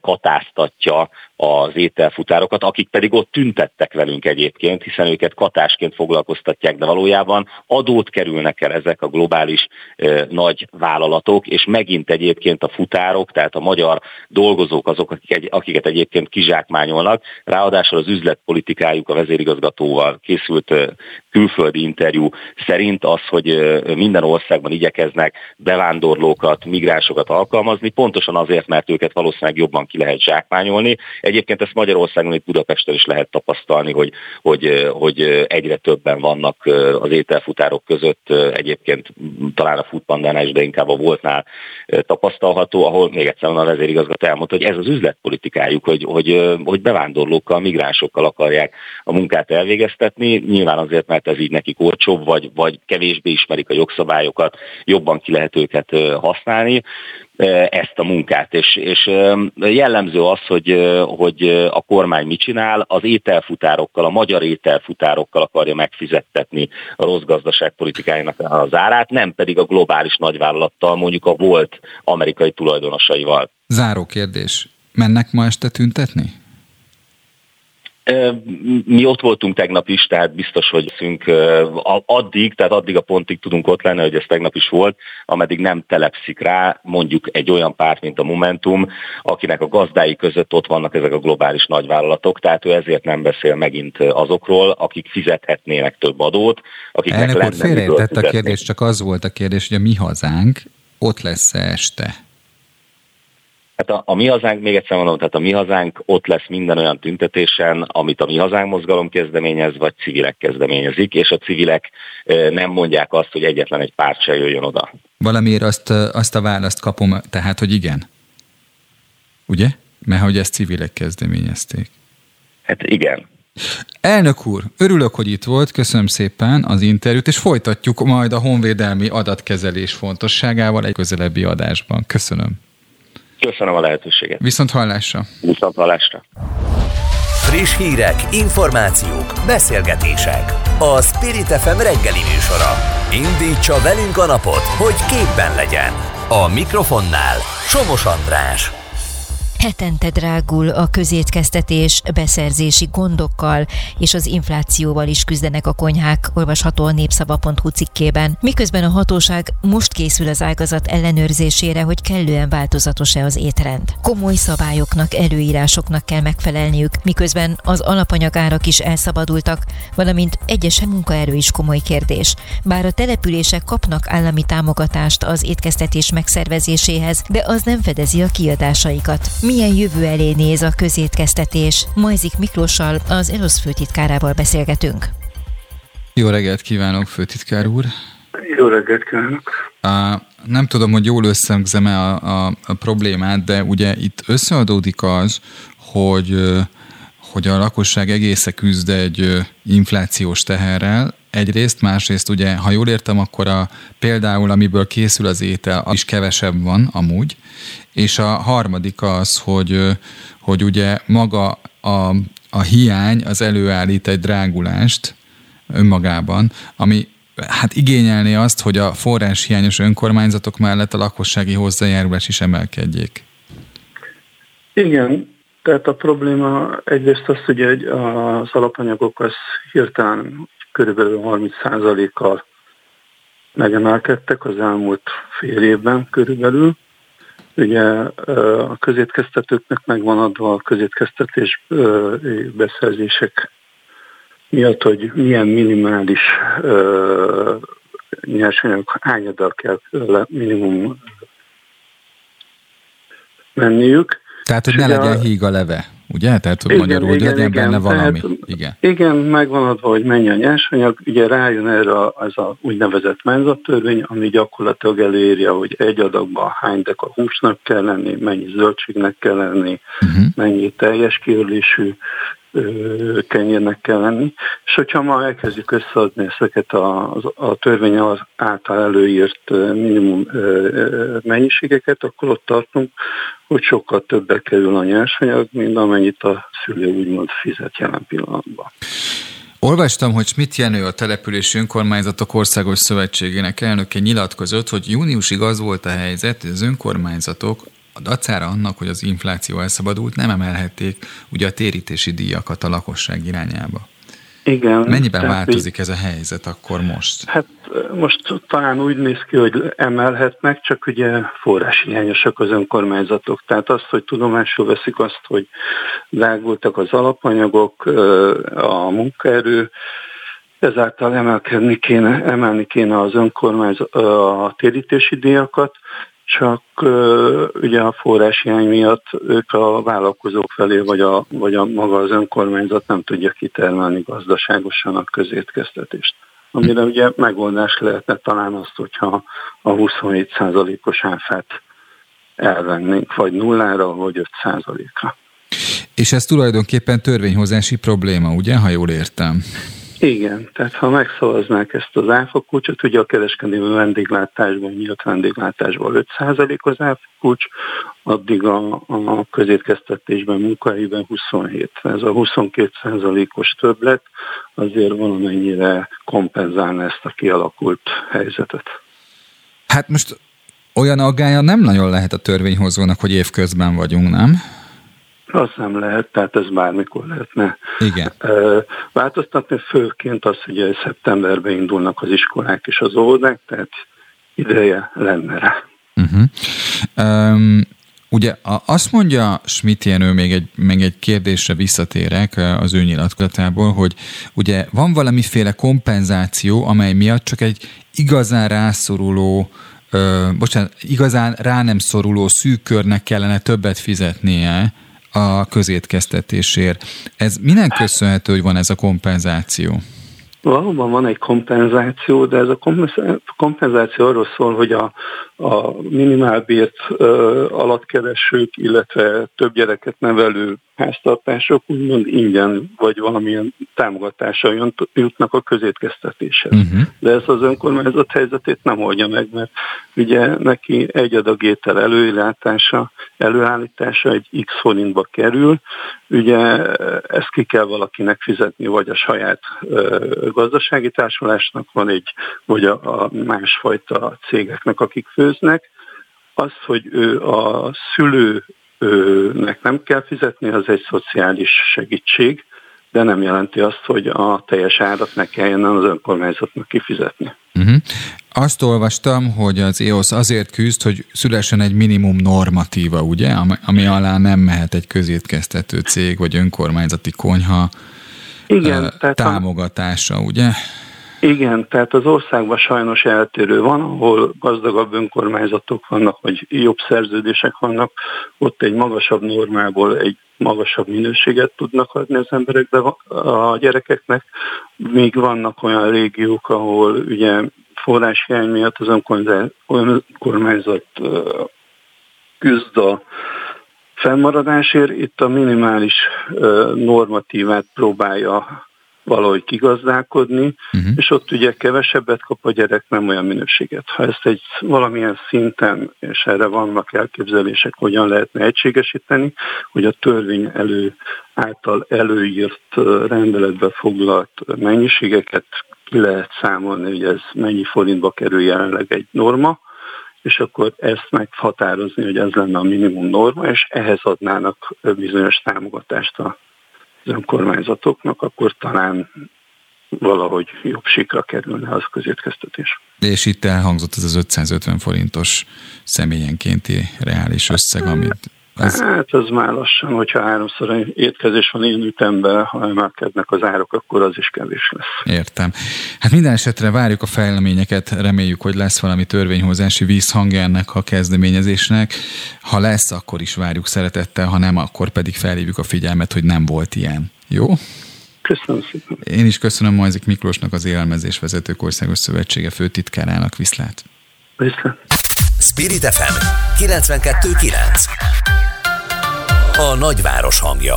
katáztatja az ételfutárokat, akik pedig ott tüntettek velünk egyébként, hiszen őket katásként foglalkoztatják, de valójában adót kerülnek el ezek a globális e, nagy vállalatok, és megint egyébként a futárok, tehát a magyar dolgozók azok, akiket egyébként kizsákmányolnak, ráadásul az üzletpolitikájuk a vezérigazgatóval készült e, külföldi interjú szerint az, hogy minden országban igyekeznek bevándorlókat, migránsokat alkalmazni, pontosan azért, mert őket valószínűleg jobban ki lehet zsákmányolni, Egyébként ezt Magyarországon, itt Budapesten is lehet tapasztalni, hogy, hogy, hogy egyre többen vannak az ételfutárok között, egyébként talán a Foodpandánál is, de inkább a voltnál tapasztalható, ahol még egyszer a vezérigazgató elmondta, hogy ez az üzletpolitikájuk, hogy, hogy, hogy bevándorlókkal, migránsokkal akarják a munkát elvégeztetni, nyilván azért, mert ez így nekik olcsóbb, vagy, vagy kevésbé ismerik a jogszabályokat, jobban ki lehet őket használni ezt a munkát. És, és jellemző az, hogy, hogy a kormány mit csinál, az ételfutárokkal, a magyar ételfutárokkal akarja megfizettetni a rossz gazdaságpolitikájának az árát, nem pedig a globális nagyvállalattal, mondjuk a volt amerikai tulajdonosaival. Záró kérdés. Mennek ma este tüntetni? Mi ott voltunk tegnap is, tehát biztos, hogy szünk addig, tehát addig a pontig tudunk ott lenni, hogy ez tegnap is volt, ameddig nem telepszik rá mondjuk egy olyan párt, mint a Momentum, akinek a gazdái között ott vannak ezek a globális nagyvállalatok, tehát ő ezért nem beszél megint azokról, akik fizethetnének több adót, akiknek Elnök úr, félreértett a kérdés, csak az volt a kérdés, hogy a mi hazánk ott lesz este. Hát a, a Mi Hazánk, még egyszer mondom, tehát a Mi Hazánk ott lesz minden olyan tüntetésen, amit a Mi Hazánk mozgalom kezdeményez, vagy civilek kezdeményezik, és a civilek nem mondják azt, hogy egyetlen egy párt se jöjjön oda. Valamiért azt, azt a választ kapom, tehát, hogy igen. Ugye? Mert hogy ezt civilek kezdeményezték. Hát igen. Elnök úr, örülök, hogy itt volt, köszönöm szépen az interjút, és folytatjuk majd a honvédelmi adatkezelés fontosságával egy közelebbi adásban. Köszönöm. Köszönöm a lehetőséget. Viszont hallásra. Viszont hallásra. Friss hírek, információk, beszélgetések. A Spirit FM reggeli műsora. Indítsa velünk a napot, hogy képben legyen. A mikrofonnál Somos András. Hetente drágul a közétkeztetés, beszerzési gondokkal és az inflációval is küzdenek a konyhák, olvasható a népszava.hu cikkében. Miközben a hatóság most készül az ágazat ellenőrzésére, hogy kellően változatos-e az étrend. Komoly szabályoknak, előírásoknak kell megfelelniük, miközben az alapanyagárak is elszabadultak, valamint egyesen munkaerő is komoly kérdés. Bár a települések kapnak állami támogatást az étkeztetés megszervezéséhez, de az nem fedezi a kiadásaikat. Milyen jövő elé néz a közétkeztetés? Majzik Miklóssal, az ELOSZ főtitkárával beszélgetünk. Jó reggelt kívánok, főtitkár úr! Jó reggelt kívánok! A, nem tudom, hogy jól összegzem-e a, a, a problémát, de ugye itt összeadódik az, hogy hogy a lakosság egésze küzd egy inflációs teherrel, egyrészt, másrészt ugye, ha jól értem, akkor a, például amiből készül az étel, az is kevesebb van amúgy, és a harmadik az, hogy, hogy ugye maga a, a hiány az előállít egy drágulást önmagában, ami hát igényelni azt, hogy a forrás hiányos önkormányzatok mellett a lakossági hozzájárulás is emelkedjék. Igen, tehát a probléma egyrészt az, hogy az alapanyagok az hirtelen körülbelül 30%-kal megemelkedtek az elmúlt fél évben körülbelül. Ugye a közétkeztetőknek megvan adva a közétkeztetés beszerzések miatt, hogy milyen minimális nyersanyag hányadal kell minimum menniük. Tehát, hogy ne legyen híg a leve, ugye? Tehát, hogy igen, magyarul igen, legyen igen, benne valami. Tehát, igen. igen, megvan adva, hogy mennyi a nyersanyag. Ugye rájön erre az a úgynevezett menzattörvény, ami gyakorlatilag előírja, hogy egy adagban hány a húsnak kell lenni, mennyi zöldségnek kell lenni, uh-huh. mennyi teljes kiörlésű kenyérnek kell lenni, és hogyha ma elkezdjük összeadni ezeket a, a törvény által előírt minimum mennyiségeket, akkor ott tartunk, hogy sokkal többe kerül a nyersanyag, mint amennyit a szülő úgymond fizet jelen pillanatban. Olvastam, hogy Schmidt Jenő, a Települési Önkormányzatok Országos Szövetségének elnöke nyilatkozott, hogy júniusig az volt a helyzet, hogy az önkormányzatok a dacára annak, hogy az infláció elszabadult, nem emelhették ugye a térítési díjakat a lakosság irányába. Igen. Mennyiben változik ez a helyzet akkor most? Hát most talán úgy néz ki, hogy emelhetnek, csak ugye forráshiányosak az önkormányzatok. Tehát azt, hogy tudomásul veszik azt, hogy drágultak az alapanyagok, a munkaerő, ezáltal emelkedni kéne, emelni kéne az önkormányzat a térítési díjakat, csak ugye a forráshiány miatt ők a vállalkozók felé, vagy a, vagy a maga az önkormányzat nem tudja kitermelni gazdaságosan a közétkeztetést. Amire ugye megoldás lehetne talán azt, hogyha a 27%-os áfát elvennénk, vagy nullára, vagy 5%-ra. És ez tulajdonképpen törvényhozási probléma, ugye, ha jól értem? Igen, tehát ha megszavaznák ezt az áfakulcsot, ugye a kereskedelmi vendéglátásban, nyílt vendéglátásban 5% az áfakulcs, addig a, a közétkeztetésben, munkahelyben 27. Ez a 22%-os többlet azért valamennyire kompenzálna ezt a kialakult helyzetet. Hát most olyan aggája nem nagyon lehet a törvényhozónak, hogy évközben vagyunk, nem? Az nem lehet, tehát ez bármikor lehetne Igen. változtatni. Főként az, hogy szeptemberben indulnak az iskolák és az óvodák, tehát ideje lenne rá. Uh-huh. Um, ugye azt mondja Schmidt Jenő, még egy, még egy kérdésre visszatérek az ő nyilatkozatából, hogy ugye van valamiféle kompenzáció, amely miatt csak egy igazán rászoruló ö, bocsánat, igazán rá nem szoruló szűk körnek kellene többet fizetnie, a közétkeztetésért. Ez minek köszönhető, hogy van ez a kompenzáció? Valóban van egy kompenzáció, de ez a kompenzáció arról szól, hogy a, a minimálbért alattkeresők, illetve több gyereket nevelő háztartások úgymond ingyen vagy valamilyen támogatással jutnak a közétkeztetéshez. Uh-huh. De ez az önkormányzat helyzetét nem oldja meg, mert ugye neki egy adag étel előállítása, előállítása egy x forintba kerül, ugye ezt ki kell valakinek fizetni, vagy a saját gazdasági társulásnak van egy, vagy a, a másfajta cégeknek, akik főznek, az, hogy ő a szülő nek nem kell fizetni, az egy szociális segítség, de nem jelenti azt, hogy a teljes árat ne kelljen az önkormányzatnak kifizetni. Uh-huh. Azt olvastam, hogy az EOS azért küzd, hogy szülessen egy minimum normatíva, ugye, ami alá nem mehet egy közétkeztető cég vagy önkormányzati konyha Igen, tehát támogatása, ugye? Igen, tehát az országban sajnos eltérő. Van, ahol gazdagabb önkormányzatok vannak, vagy jobb szerződések vannak, ott egy magasabb normából egy magasabb minőséget tudnak adni az emberekbe, a gyerekeknek, míg vannak olyan régiók, ahol ugye forráshiány miatt az önkormányzat küzd a fennmaradásért, itt a minimális normatívát próbálja valahogy kigazdálkodni, uh-huh. és ott ugye kevesebbet kap a gyerek, nem olyan minőséget. Ha ezt egy valamilyen szinten, és erre vannak elképzelések, hogyan lehetne egységesíteni, hogy a törvény elő által előírt rendeletbe foglalt mennyiségeket ki lehet számolni, hogy ez mennyi forintba kerül jelenleg egy norma, és akkor ezt meghatározni, hogy ez lenne a minimum norma, és ehhez adnának bizonyos támogatást a önkormányzatoknak, akkor talán valahogy jobb sikra kerülne az közétkeztetés. És itt elhangzott ez az 550 forintos személyenkénti reális összeg, amit ez... Hát ez már lassan, hogyha háromszor étkezés van én ütemben, ha emelkednek az árok, akkor az is kevés lesz. Értem. Hát minden esetre várjuk a fejleményeket, reméljük, hogy lesz valami törvényhozási vízhangja ennek a kezdeményezésnek. Ha lesz, akkor is várjuk szeretettel, ha nem, akkor pedig felhívjuk a figyelmet, hogy nem volt ilyen. Jó? Köszönöm szépen. Én is köszönöm Majzik Miklósnak, az Élelmezés Vezetők Országos Szövetsége főtitkárának. Viszlát! Viszlát! Spirit FM 92.9 A nagyváros hangja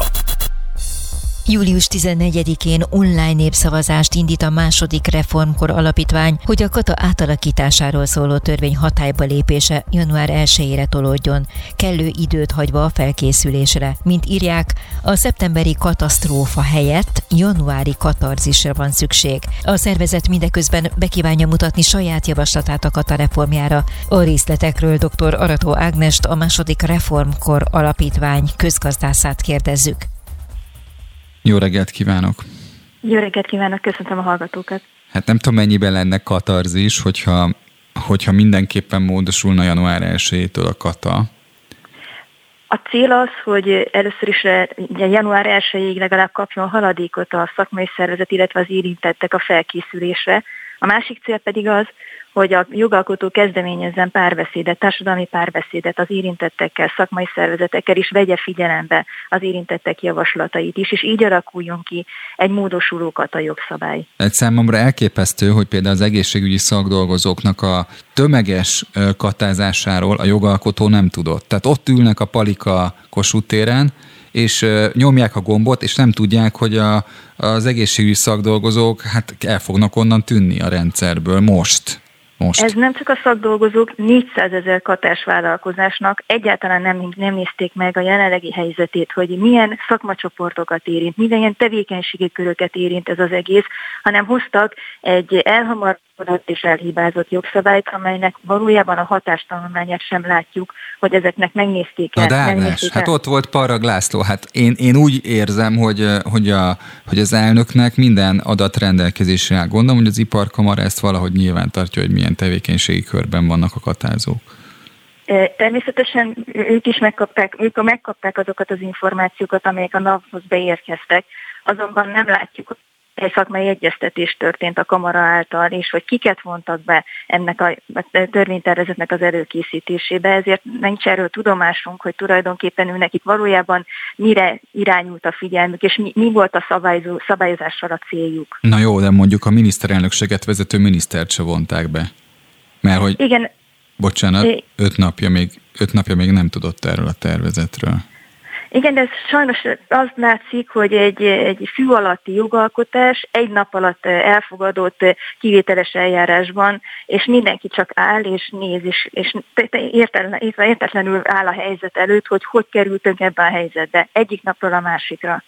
Július 14-én online népszavazást indít a második reformkor alapítvány, hogy a kata átalakításáról szóló törvény hatályba lépése január 1-ére tolódjon, kellő időt hagyva a felkészülésre. Mint írják, a szeptemberi katasztrófa helyett januári katarzisra van szükség. A szervezet mindeközben bekívánja mutatni saját javaslatát a kata reformjára. A részletekről dr. Arató Ágnest, a második reformkor alapítvány közgazdászát kérdezzük. Jó reggelt kívánok! Jó reggelt kívánok, köszöntöm a hallgatókat! Hát nem tudom, mennyiben lenne katarzis, hogyha, hogyha mindenképpen módosulna január 1 a kata. A cél az, hogy először is január 1-ig legalább kapjon haladékot a szakmai szervezet, illetve az érintettek a felkészülésre. A másik cél pedig az, hogy a jogalkotó kezdeményezzen párbeszédet, társadalmi párbeszédet az érintettekkel, szakmai szervezetekkel, és vegye figyelembe az érintettek javaslatait is, és így alakuljon ki egy módosulókat a jogszabály. Egy számomra elképesztő, hogy például az egészségügyi szakdolgozóknak a tömeges katázásáról a jogalkotó nem tudott. Tehát ott ülnek a palika kosútéren, és nyomják a gombot, és nem tudják, hogy a, az egészségügyi szakdolgozók hát el fognak onnan tűnni a rendszerből most most? Ez nem csak a szakdolgozók, 400 ezer katás vállalkozásnak egyáltalán nem, nem nézték meg a jelenlegi helyzetét, hogy milyen szakmacsoportokat érint, milyen tevékenységi köröket érint ez az egész, hanem hoztak egy elhamar és elhibázott jogszabályt, amelynek valójában a hatástanulmányát sem látjuk, hogy ezeknek megnézték el. Na de Ágnes, hát ott volt Parag László, hát én, én úgy érzem, hogy, hogy, a, hogy az elnöknek minden adat rendelkezésre áll. Gondolom, hogy az iparkamara ezt valahogy nyilván tartja, hogy milyen tevékenységi körben vannak a katázók. Természetesen ők is megkapták, ők megkapták azokat az információkat, amelyek a naphoz beérkeztek, azonban nem látjuk egy szakmai egyeztetés történt a kamara által, és hogy kiket vontak be ennek a törvénytervezetnek az előkészítésébe, ezért nincs erről tudomásunk, hogy tulajdonképpen őnek itt valójában mire irányult a figyelmük, és mi, mi volt a szabályozó, szabályozással a céljuk. Na jó, de mondjuk a miniszterelnökséget vezető minisztert se vonták be. Mert hogy, Igen. bocsánat, öt napja még, öt napja még nem tudott erről a tervezetről. Igen, de ez sajnos az látszik, hogy egy, egy fű alatti jogalkotás egy nap alatt elfogadott kivételes eljárásban, és mindenki csak áll és néz, és, és értetlen, értetlenül áll a helyzet előtt, hogy hogy kerültünk ebbe a helyzetbe, egyik napról a másikra.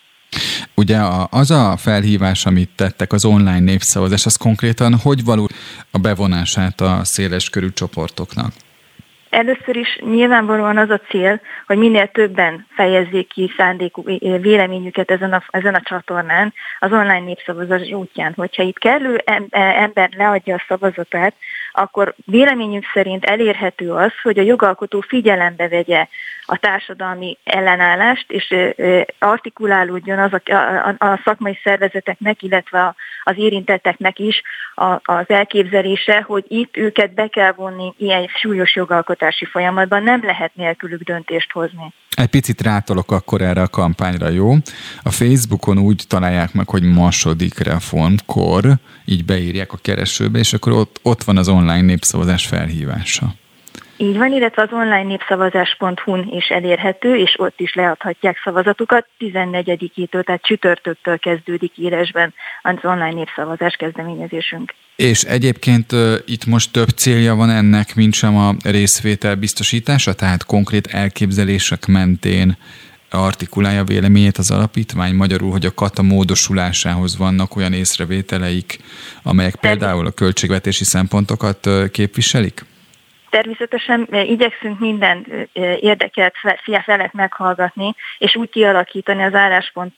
Ugye az a felhívás, amit tettek, az online népszavazás, az konkrétan hogy való a bevonását a széles körű csoportoknak? Először is nyilvánvalóan az a cél, hogy minél többen fejezzék ki szándékú véleményüket ezen a, ezen a csatornán, az online népszavazás útján. Hogyha itt kellő e, ember leadja a szavazatát, akkor véleményünk szerint elérhető az, hogy a jogalkotó figyelembe vegye a társadalmi ellenállást, és artikulálódjon az a, a, a szakmai szervezeteknek, illetve az érintetteknek is az elképzelése, hogy itt őket be kell vonni ilyen súlyos jogalkotási folyamatban, nem lehet nélkülük döntést hozni. Egy picit rátolok akkor erre a kampányra, jó? A Facebookon úgy találják meg, hogy második reformkor, így beírják a keresőbe, és akkor ott, ott van az online népszavazás felhívása. Így van, illetve az online népszavazás.hu-n is elérhető, és ott is leadhatják szavazatukat. 14-től, tehát csütörtöktől kezdődik írásban az online népszavazás kezdeményezésünk. És egyébként itt most több célja van ennek, mint sem a részvétel biztosítása, tehát konkrét elképzelések mentén artikulálja véleményét az alapítvány, magyarul, hogy a kata módosulásához vannak olyan észrevételeik, amelyek például a költségvetési szempontokat képviselik? Természetesen igyekszünk minden érdekelt felet meghallgatni, és úgy kialakítani az álláspontot,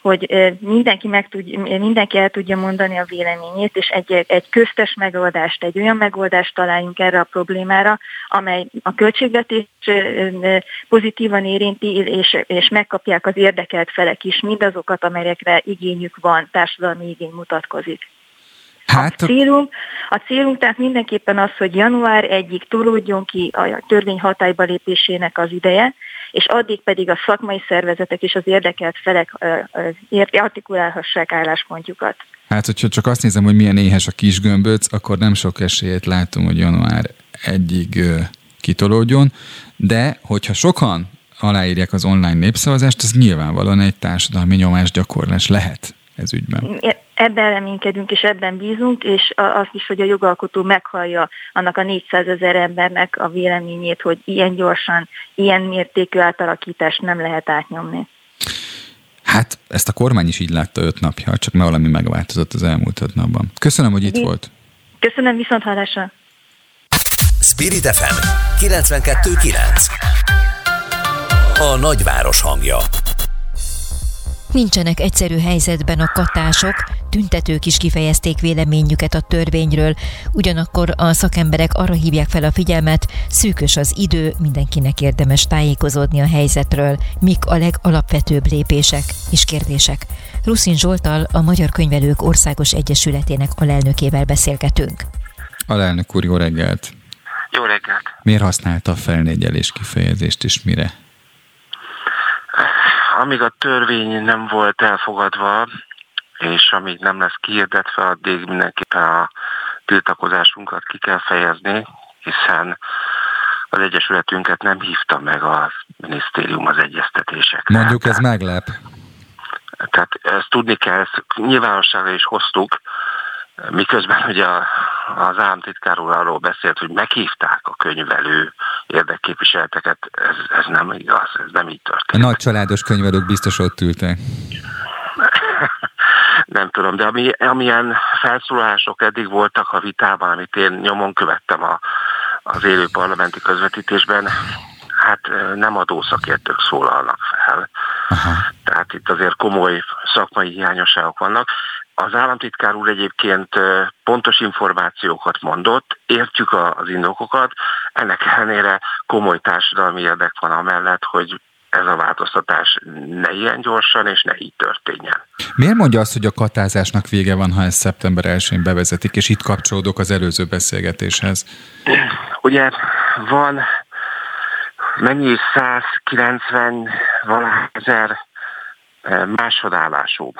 hogy mindenki, meg tud, mindenki el tudja mondani a véleményét, és egy, egy köztes megoldást, egy olyan megoldást találjunk erre a problémára, amely a költségvetés pozitívan érinti, és, és megkapják az érdekelt felek is mindazokat, amelyekre igényük van, társadalmi igény mutatkozik. Hát, a, célunk, a célunk tehát mindenképpen az, hogy január 1-ig tolódjon ki a törvény hatályba lépésének az ideje, és addig pedig a szakmai szervezetek és az érdekelt felek artikulálhassák álláspontjukat. Hát, hogyha csak azt nézem, hogy milyen éhes a kis gömböc, akkor nem sok esélyt látom, hogy január egyig kitolódjon, de hogyha sokan aláírják az online népszavazást, az nyilvánvalóan egy társadalmi nyomásgyakorlás lehet ez ügyben. Ebben reménykedünk, és ebben bízunk, és azt is, hogy a jogalkotó meghallja annak a 400 ezer embernek a véleményét, hogy ilyen gyorsan, ilyen mértékű átalakítást nem lehet átnyomni. Hát ezt a kormány is így látta öt napja, csak már valami megváltozott az elmúlt öt napban. Köszönöm, hogy itt Én... volt. Köszönöm, viszont hallásra. Spirit FM 92.9 A nagyváros hangja Nincsenek egyszerű helyzetben a katások, tüntetők is kifejezték véleményüket a törvényről, ugyanakkor a szakemberek arra hívják fel a figyelmet, szűkös az idő, mindenkinek érdemes tájékozódni a helyzetről, mik a legalapvetőbb lépések és kérdések. Ruszin Zsoltal, a Magyar Könyvelők Országos Egyesületének alelnökével beszélgetünk. Alelnök úr, jó reggelt! Jó reggelt! Miért használta a felnégyelés kifejezést, és mire? Amíg a törvény nem volt elfogadva, és amíg nem lesz kihirdetve, addig mindenképpen a tiltakozásunkat ki kell fejezni, hiszen az Egyesületünket nem hívta meg a minisztérium az egyeztetésekre. Mondjuk ez meglep. Tehát ezt tudni kell, ezt nyilvánosságra is hoztuk, miközben ugye az államtitkár úr arról beszélt, hogy meghívták a könyvelő érdekképviseleteket, ez, ez nem igaz, ez nem így történt. A nagy családos könyvelők biztos ott ültek. (laughs) nem tudom, de ami, amilyen felszólalások eddig voltak a vitában, amit én nyomon követtem a, az élő parlamenti közvetítésben, hát nem adószakértők szólalnak fel. Aha. Tehát itt azért komoly szakmai hiányosságok vannak. Az államtitkár úr egyébként pontos információkat mondott, értjük az indokokat, ennek ellenére komoly társadalmi érdek van amellett, hogy ez a változtatás ne ilyen gyorsan és ne így történjen. Miért mondja azt, hogy a katázásnak vége van, ha ezt szeptember 1-én bevezetik, és itt kapcsolódok az előző beszélgetéshez? Ugye van mennyi 190 valahány másodállású.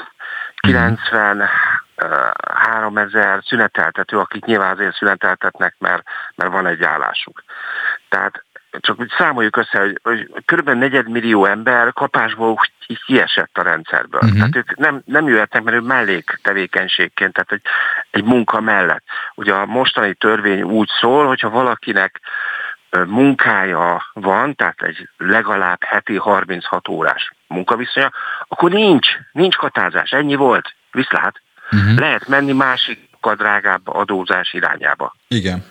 93 ezer szüneteltető, akik nyilván azért szüneteltetnek, mert, mert van egy állásuk. Tehát csak úgy számoljuk össze, hogy, hogy kb. negyedmillió ember kapásból kiesett a rendszerből. Uh-huh. Tehát ők nem, nem jöhetnek, mert ő mellék tevékenységként, tehát egy, egy munka mellett. Ugye a mostani törvény úgy szól, hogyha valakinek munkája van, tehát egy legalább heti 36 órás munkaviszonya, akkor nincs, nincs katázás, ennyi volt, viszlát. Uh-huh. Lehet menni másik drágább adózás irányába. Igen.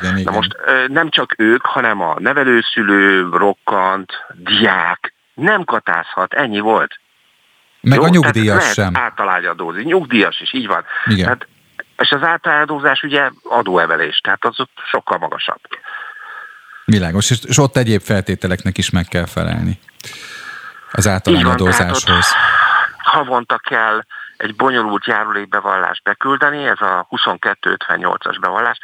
igen, igen. Na most nem csak ők, hanem a nevelőszülő, rokkant, diák nem katázhat, ennyi volt. Meg Jó, a nyugdíjas sem. általágyadózni, nyugdíjas is, így van. Igen. Tehát, és az általágyadózás ugye adóevelés, tehát az sokkal magasabb. Világos, és, és ott egyéb feltételeknek is meg kell felelni az általányadózáshoz. Havonta kell egy bonyolult járulékbevallást beküldeni, ez a 2258-as bevallás,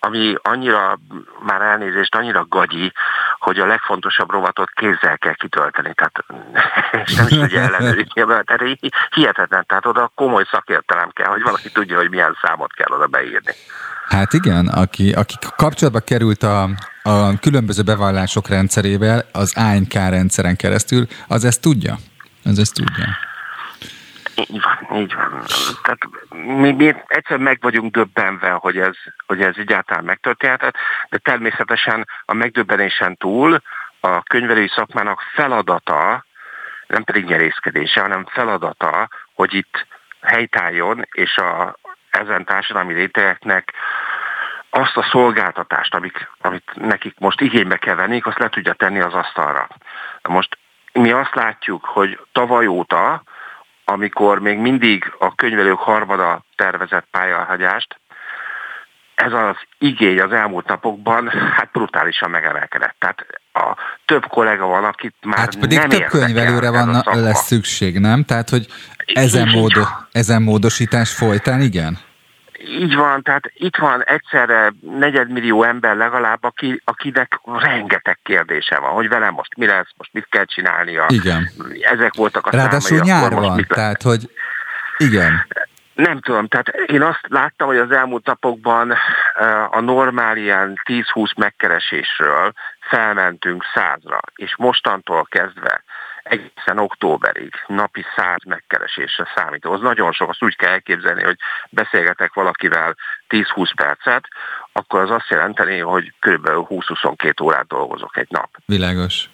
ami annyira, már elnézést, annyira gagyi, hogy a legfontosabb rovatot kézzel kell kitölteni, tehát (laughs) nem is tudja ellenőrizni, tehát hihetetlen, tehát oda komoly szakértelem kell, hogy valaki tudja, hogy milyen számot kell oda beírni. Hát igen, aki, aki kapcsolatba került a, a különböző bevallások rendszerével, az ANK rendszeren keresztül, az ezt tudja. Az ezt tudja. Így van, így van. Tehát mi, mi egyszer meg vagyunk döbbenve, hogy ez, hogy ez egyáltalán megtörténhetett, de természetesen a megdöbbenésen túl a könyvelői szakmának feladata, nem pedig nyerészkedése, hanem feladata, hogy itt helytálljon, és a, ezen társadalmi rétegeknek azt a szolgáltatást, amik, amit nekik most igénybe kell venni, azt le tudja tenni az asztalra. Most mi azt látjuk, hogy tavaly óta amikor még mindig a könyvelők harmada tervezett pályahagyást, ez az igény az elmúlt napokban hát brutálisan megemelkedett. Tehát a több kollega van, akit már hát pedig nem több könyvelőre van, lesz szükség, nem? Tehát, hogy ezen, módo, ezen módosítás folytán, igen? Így van, tehát itt van egyszerre negyedmillió ember legalább, aki, akinek rengeteg kérdése van, hogy velem most mi lesz, most mit kell csinálnia. Igen. Ezek voltak a Ráadásul számai, nyár van, tehát hogy igen. Nem tudom, tehát én azt láttam, hogy az elmúlt napokban a normál ilyen 10-20 megkeresésről felmentünk százra, és mostantól kezdve egészen októberig napi száz megkeresésre számít. Az nagyon sok, azt úgy kell elképzelni, hogy beszélgetek valakivel 10-20 percet, akkor az azt jelenteni, hogy kb. 20-22 órát dolgozok egy nap. Világos.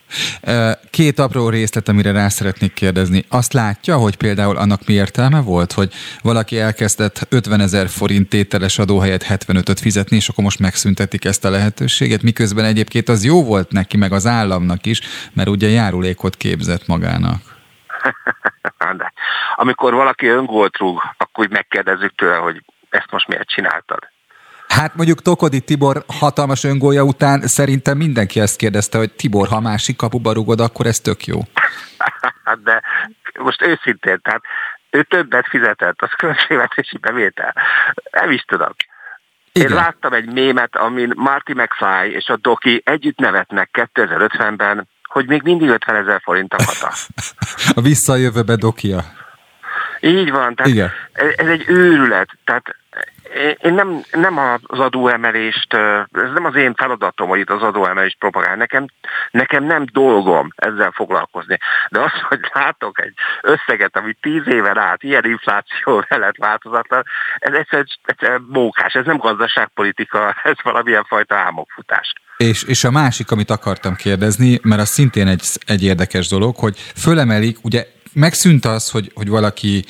Két apró részlet, amire rá szeretnék kérdezni. Azt látja, hogy például annak mi értelme volt, hogy valaki elkezdett 50 ezer forint tételes adó helyett 75-öt fizetni, és akkor most megszüntetik ezt a lehetőséget, miközben egyébként az jó volt neki, meg az államnak is, mert ugye járulékot képzett magának. (laughs) De amikor valaki öngolt rúg, akkor megkérdezzük tőle, hogy ezt most miért csináltad. Hát mondjuk Tokodi Tibor hatalmas öngólja után szerintem mindenki ezt kérdezte, hogy Tibor, ha másik kapuba rugod, akkor ez tök jó. (laughs) Hát de most őszintén, tehát ő többet fizetett, az költségvetési bevétel. Nem is tudom. Igen. Én láttam egy mémet, amin Marty McFly és a Doki együtt nevetnek 2050-ben, hogy még mindig 50 ezer forint a hata. (laughs) a visszajövőbe Dokia. Így van, tehát Igen. ez egy őrület. Tehát én nem, nem az adóemelést, ez nem az én feladatom, hogy itt az adóemelést propagál. Nekem, nekem nem dolgom ezzel foglalkozni. De az, hogy látok egy összeget, ami tíz éven át ilyen infláció mellett változatlan, ez egyszerűen, egyszerűen mókás, ez nem gazdaságpolitika, ez valamilyen fajta álmokfutás. És, és a másik, amit akartam kérdezni, mert az szintén egy, egy érdekes dolog, hogy fölemelik, ugye megszűnt az, hogy, hogy valaki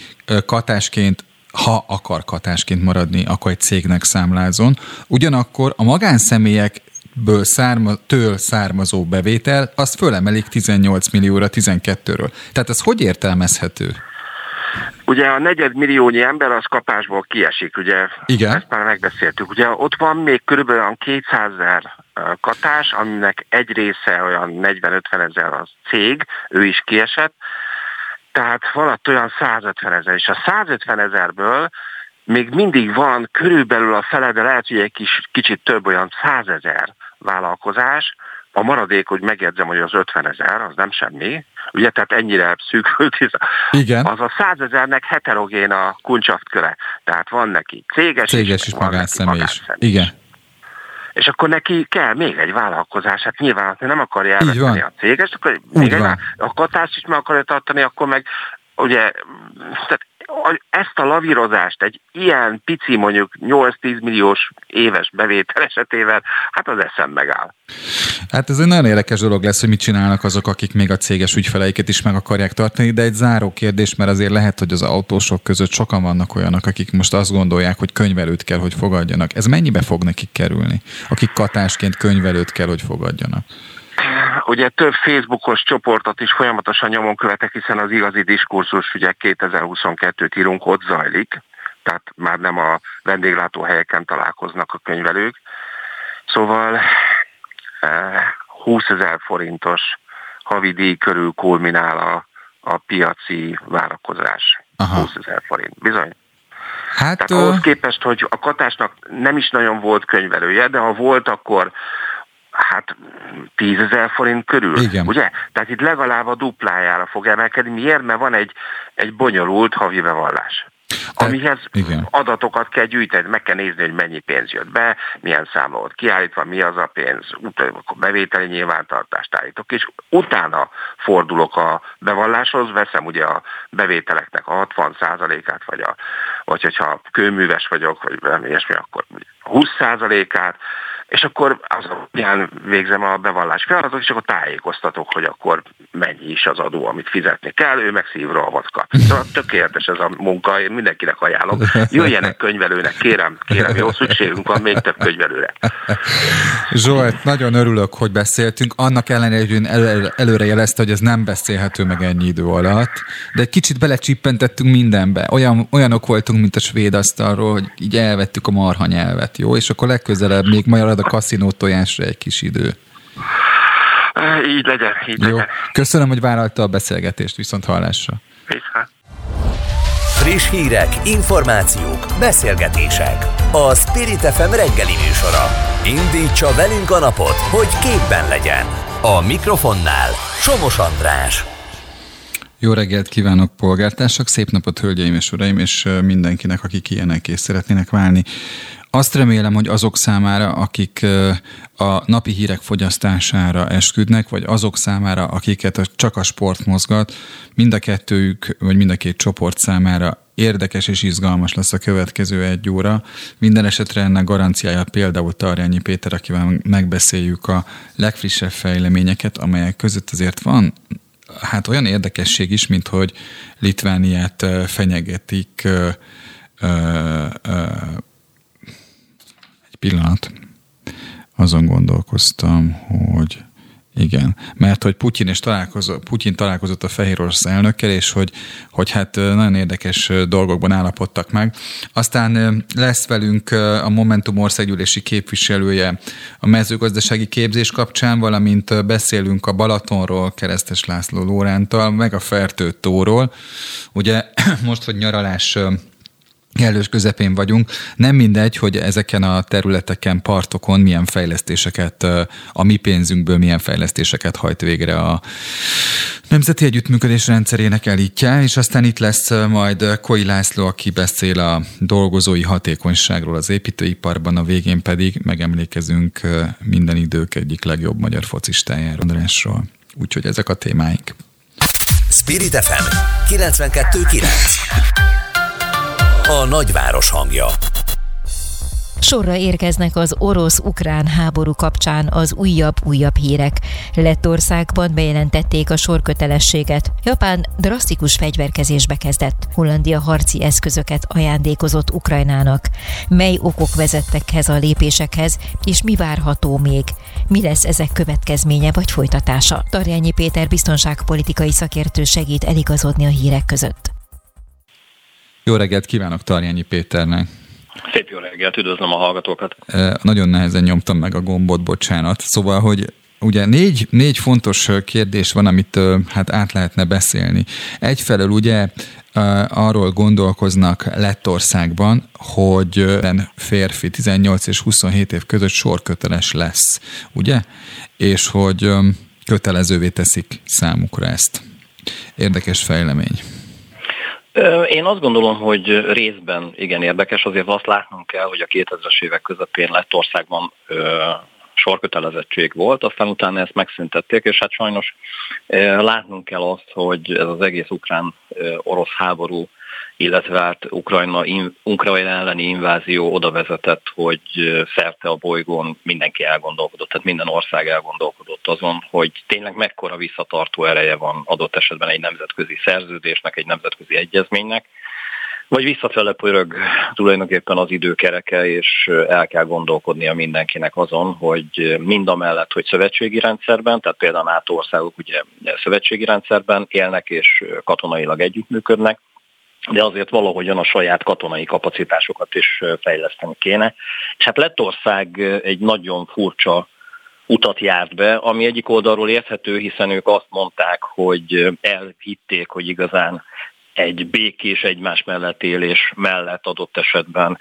katásként ha akar katásként maradni, akkor egy cégnek számlázon. Ugyanakkor a magánszemélyekből szárma, től származó bevétel, azt fölemelik 18 millióra 12-ről. Tehát ez hogy értelmezhető? Ugye a negyedmilliónyi ember az kapásból kiesik, ugye Igen. ezt már megbeszéltük. Ugye ott van még körülbelül 200 ezer katás, aminek egy része olyan 40-50 ezer az cég, ő is kiesett, tehát valatt olyan 150 ezer, és a 150 ezerből még mindig van körülbelül a fele, de lehet, hogy egy kis, kicsit több olyan 100 ezer vállalkozás, a maradék, hogy megjegyzem, hogy az 50 ezer, az nem semmi, ugye, tehát ennyire szűkült, Igen. az a 100 ezernek heterogén a kuncsaftkköre. Tehát van neki céges, céges is, és magánszemély is. Igen és akkor neki kell még egy vállalkozás. Hát nyilván, ha nem akarja elveszteni a céget, akkor még egy, a katást is meg akarja tartani, akkor meg ugye, tehát ezt a lavírozást egy ilyen pici, mondjuk 8-10 milliós éves bevétel esetével, hát az eszem megáll. Hát ez egy nagyon érdekes dolog lesz, hogy mit csinálnak azok, akik még a céges ügyfeleiket is meg akarják tartani, de egy záró kérdés, mert azért lehet, hogy az autósok között sokan vannak olyanok, akik most azt gondolják, hogy könyvelőt kell, hogy fogadjanak. Ez mennyibe fog nekik kerülni? Akik katásként könyvelőt kell, hogy fogadjanak. Ugye több Facebookos csoportot is folyamatosan nyomon követek, hiszen az igazi diskurzus ugye 2022-t írunk, ott zajlik, tehát már nem a vendéglátóhelyeken találkoznak a könyvelők. Szóval 20 eh, ezer forintos havidíj körül kulminál a, a piaci várakozás. Aha. 20 ezer forint, bizony. Hát, Tehát ahhoz képest, hogy a katásnak nem is nagyon volt könyvelője, de ha volt, akkor hát 10 ezer forint körül, Igen. ugye? Tehát itt legalább a duplájára fog emelkedni. Miért? Mert van egy, egy bonyolult havi bevallás. Amihez igen. adatokat kell gyűjteni, meg kell nézni, hogy mennyi pénz jött be, milyen számla volt kiállítva, mi az a pénz, akkor bevételi nyilvántartást állítok, és utána fordulok a bevalláshoz, veszem ugye a bevételeknek a 60%-át, vagy, a, vagy hogyha kőműves vagyok, vagy valami ilyesmi, akkor 20%-át, és akkor az alapján végzem a bevallás feladatot, és akkor tájékoztatok, hogy akkor mennyi is az adó, amit fizetni kell, ő meg szívra avat kap. Szóval tökéletes ez a munka, én mindenkinek ajánlom. Jöjjenek könyvelőnek, kérem, kérem, jó szükségünk van még több könyvelőre. Zsolt, nagyon örülök, hogy beszéltünk. Annak ellenére, hogy elő, előre jelezte, hogy ez nem beszélhető meg ennyi idő alatt, de egy kicsit belecsippentettünk mindenbe. Olyan, olyanok voltunk, mint a svéd asztalról, hogy így elvettük a marha nyelvet, jó? És akkor legközelebb még majd marad a kaszinó tojásra egy kis idő. Így legyen, így Jó. legyen. Köszönöm, hogy vállalta a beszélgetést, viszont hallásra. Viszont. Friss hírek, információk, beszélgetések. A Spirit FM reggeli műsora. Indítsa velünk a napot, hogy képben legyen. A mikrofonnál Somos András. Jó reggelt kívánok, polgártársak! Szép napot, hölgyeim és uraim, és mindenkinek, akik ilyenek és szeretnének válni. Azt remélem, hogy azok számára, akik a napi hírek fogyasztására esküdnek, vagy azok számára, akiket csak a sport mozgat, mind a kettőjük, vagy mind a két csoport számára érdekes és izgalmas lesz a következő egy óra. Minden esetre ennek garanciája például Tarjányi Péter, akivel megbeszéljük a legfrissebb fejleményeket, amelyek között azért van hát olyan érdekesség is, mint hogy Litvániát fenyegetik pillanat. Azon gondolkoztam, hogy igen, mert hogy Putyin, és találkozott, Putyin találkozott a Fehér Orosz elnökkel, és hogy, hogy hát nagyon érdekes dolgokban állapodtak meg. Aztán lesz velünk a Momentum országgyűlési képviselője a mezőgazdasági képzés kapcsán, valamint beszélünk a Balatonról, Keresztes László Lórántal, meg a Fertőtóról. Ugye (clears throat) most, hogy nyaralás kellős közepén vagyunk. Nem mindegy, hogy ezeken a területeken, partokon milyen fejlesztéseket, a mi pénzünkből milyen fejlesztéseket hajt végre a Nemzeti Együttműködés rendszerének elítje, és aztán itt lesz majd Koi László, aki beszél a dolgozói hatékonyságról az építőiparban, a végén pedig megemlékezünk minden idők egyik legjobb magyar focistájáról, Andrásról. Úgyhogy ezek a témáink. Spirit FM 92.9 a nagyváros hangja. Sorra érkeznek az orosz-ukrán háború kapcsán az újabb-újabb hírek. Lettországban bejelentették a sorkötelességet. Japán drasztikus fegyverkezésbe kezdett. Hollandia harci eszközöket ajándékozott Ukrajnának. Mely okok vezettek ez a lépésekhez, és mi várható még? Mi lesz ezek következménye vagy folytatása? Tarjányi Péter biztonságpolitikai szakértő segít eligazodni a hírek között. Jó reggelt kívánok Tarjányi Péternek! Szép jó reggelt, üdvözlöm a hallgatókat! Nagyon nehezen nyomtam meg a gombot, bocsánat. Szóval, hogy ugye négy, négy fontos kérdés van, amit hát át lehetne beszélni. Egyfelől ugye arról gondolkoznak Lettországban, hogy férfi 18 és 27 év között sorköteles lesz, ugye? És hogy kötelezővé teszik számukra ezt. Érdekes fejlemény. Én azt gondolom, hogy részben igen érdekes, azért azt látnunk kell, hogy a 2000-es évek közepén Lettországban sorkötelezettség volt, aztán utána ezt megszüntették, és hát sajnos látnunk kell azt, hogy ez az egész ukrán-orosz háború illetve hát Ukrajna, in, Ukrajna elleni invázió oda vezetett, hogy szerte a bolygón mindenki elgondolkodott, tehát minden ország elgondolkodott azon, hogy tényleg mekkora visszatartó ereje van adott esetben egy nemzetközi szerződésnek, egy nemzetközi egyezménynek, vagy visszafele pörög tulajdonképpen az időkereke, és el kell gondolkodnia mindenkinek azon, hogy mind a mellett, hogy szövetségi rendszerben, tehát például NATO országok ugye szövetségi rendszerben élnek és katonailag együttműködnek, de azért valahogyan a saját katonai kapacitásokat is fejleszteni kéne. És hát Lettország egy nagyon furcsa utat járt be, ami egyik oldalról érthető, hiszen ők azt mondták, hogy elhitték, hogy igazán egy békés egymás mellett élés mellett adott esetben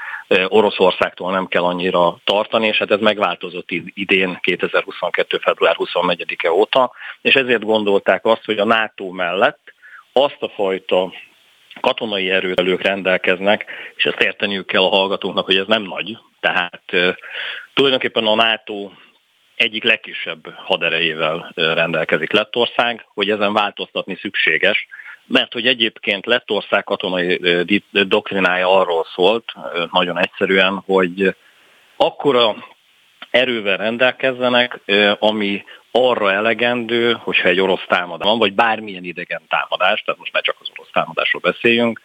Oroszországtól nem kell annyira tartani, és hát ez megváltozott idén 2022. február 24-e óta, és ezért gondolták azt, hogy a NATO mellett azt a fajta katonai erőt elők rendelkeznek, és ezt érteniük kell a hallgatóknak, hogy ez nem nagy. Tehát tulajdonképpen a NATO egyik legkisebb haderejével rendelkezik Lettország, hogy ezen változtatni szükséges, mert hogy egyébként Lettország katonai doktrinája arról szólt, nagyon egyszerűen, hogy akkora erővel rendelkezzenek, ami arra elegendő, hogyha egy orosz támadás van, vagy bármilyen idegen támadás, tehát most már csak az orosz támadásról beszéljünk,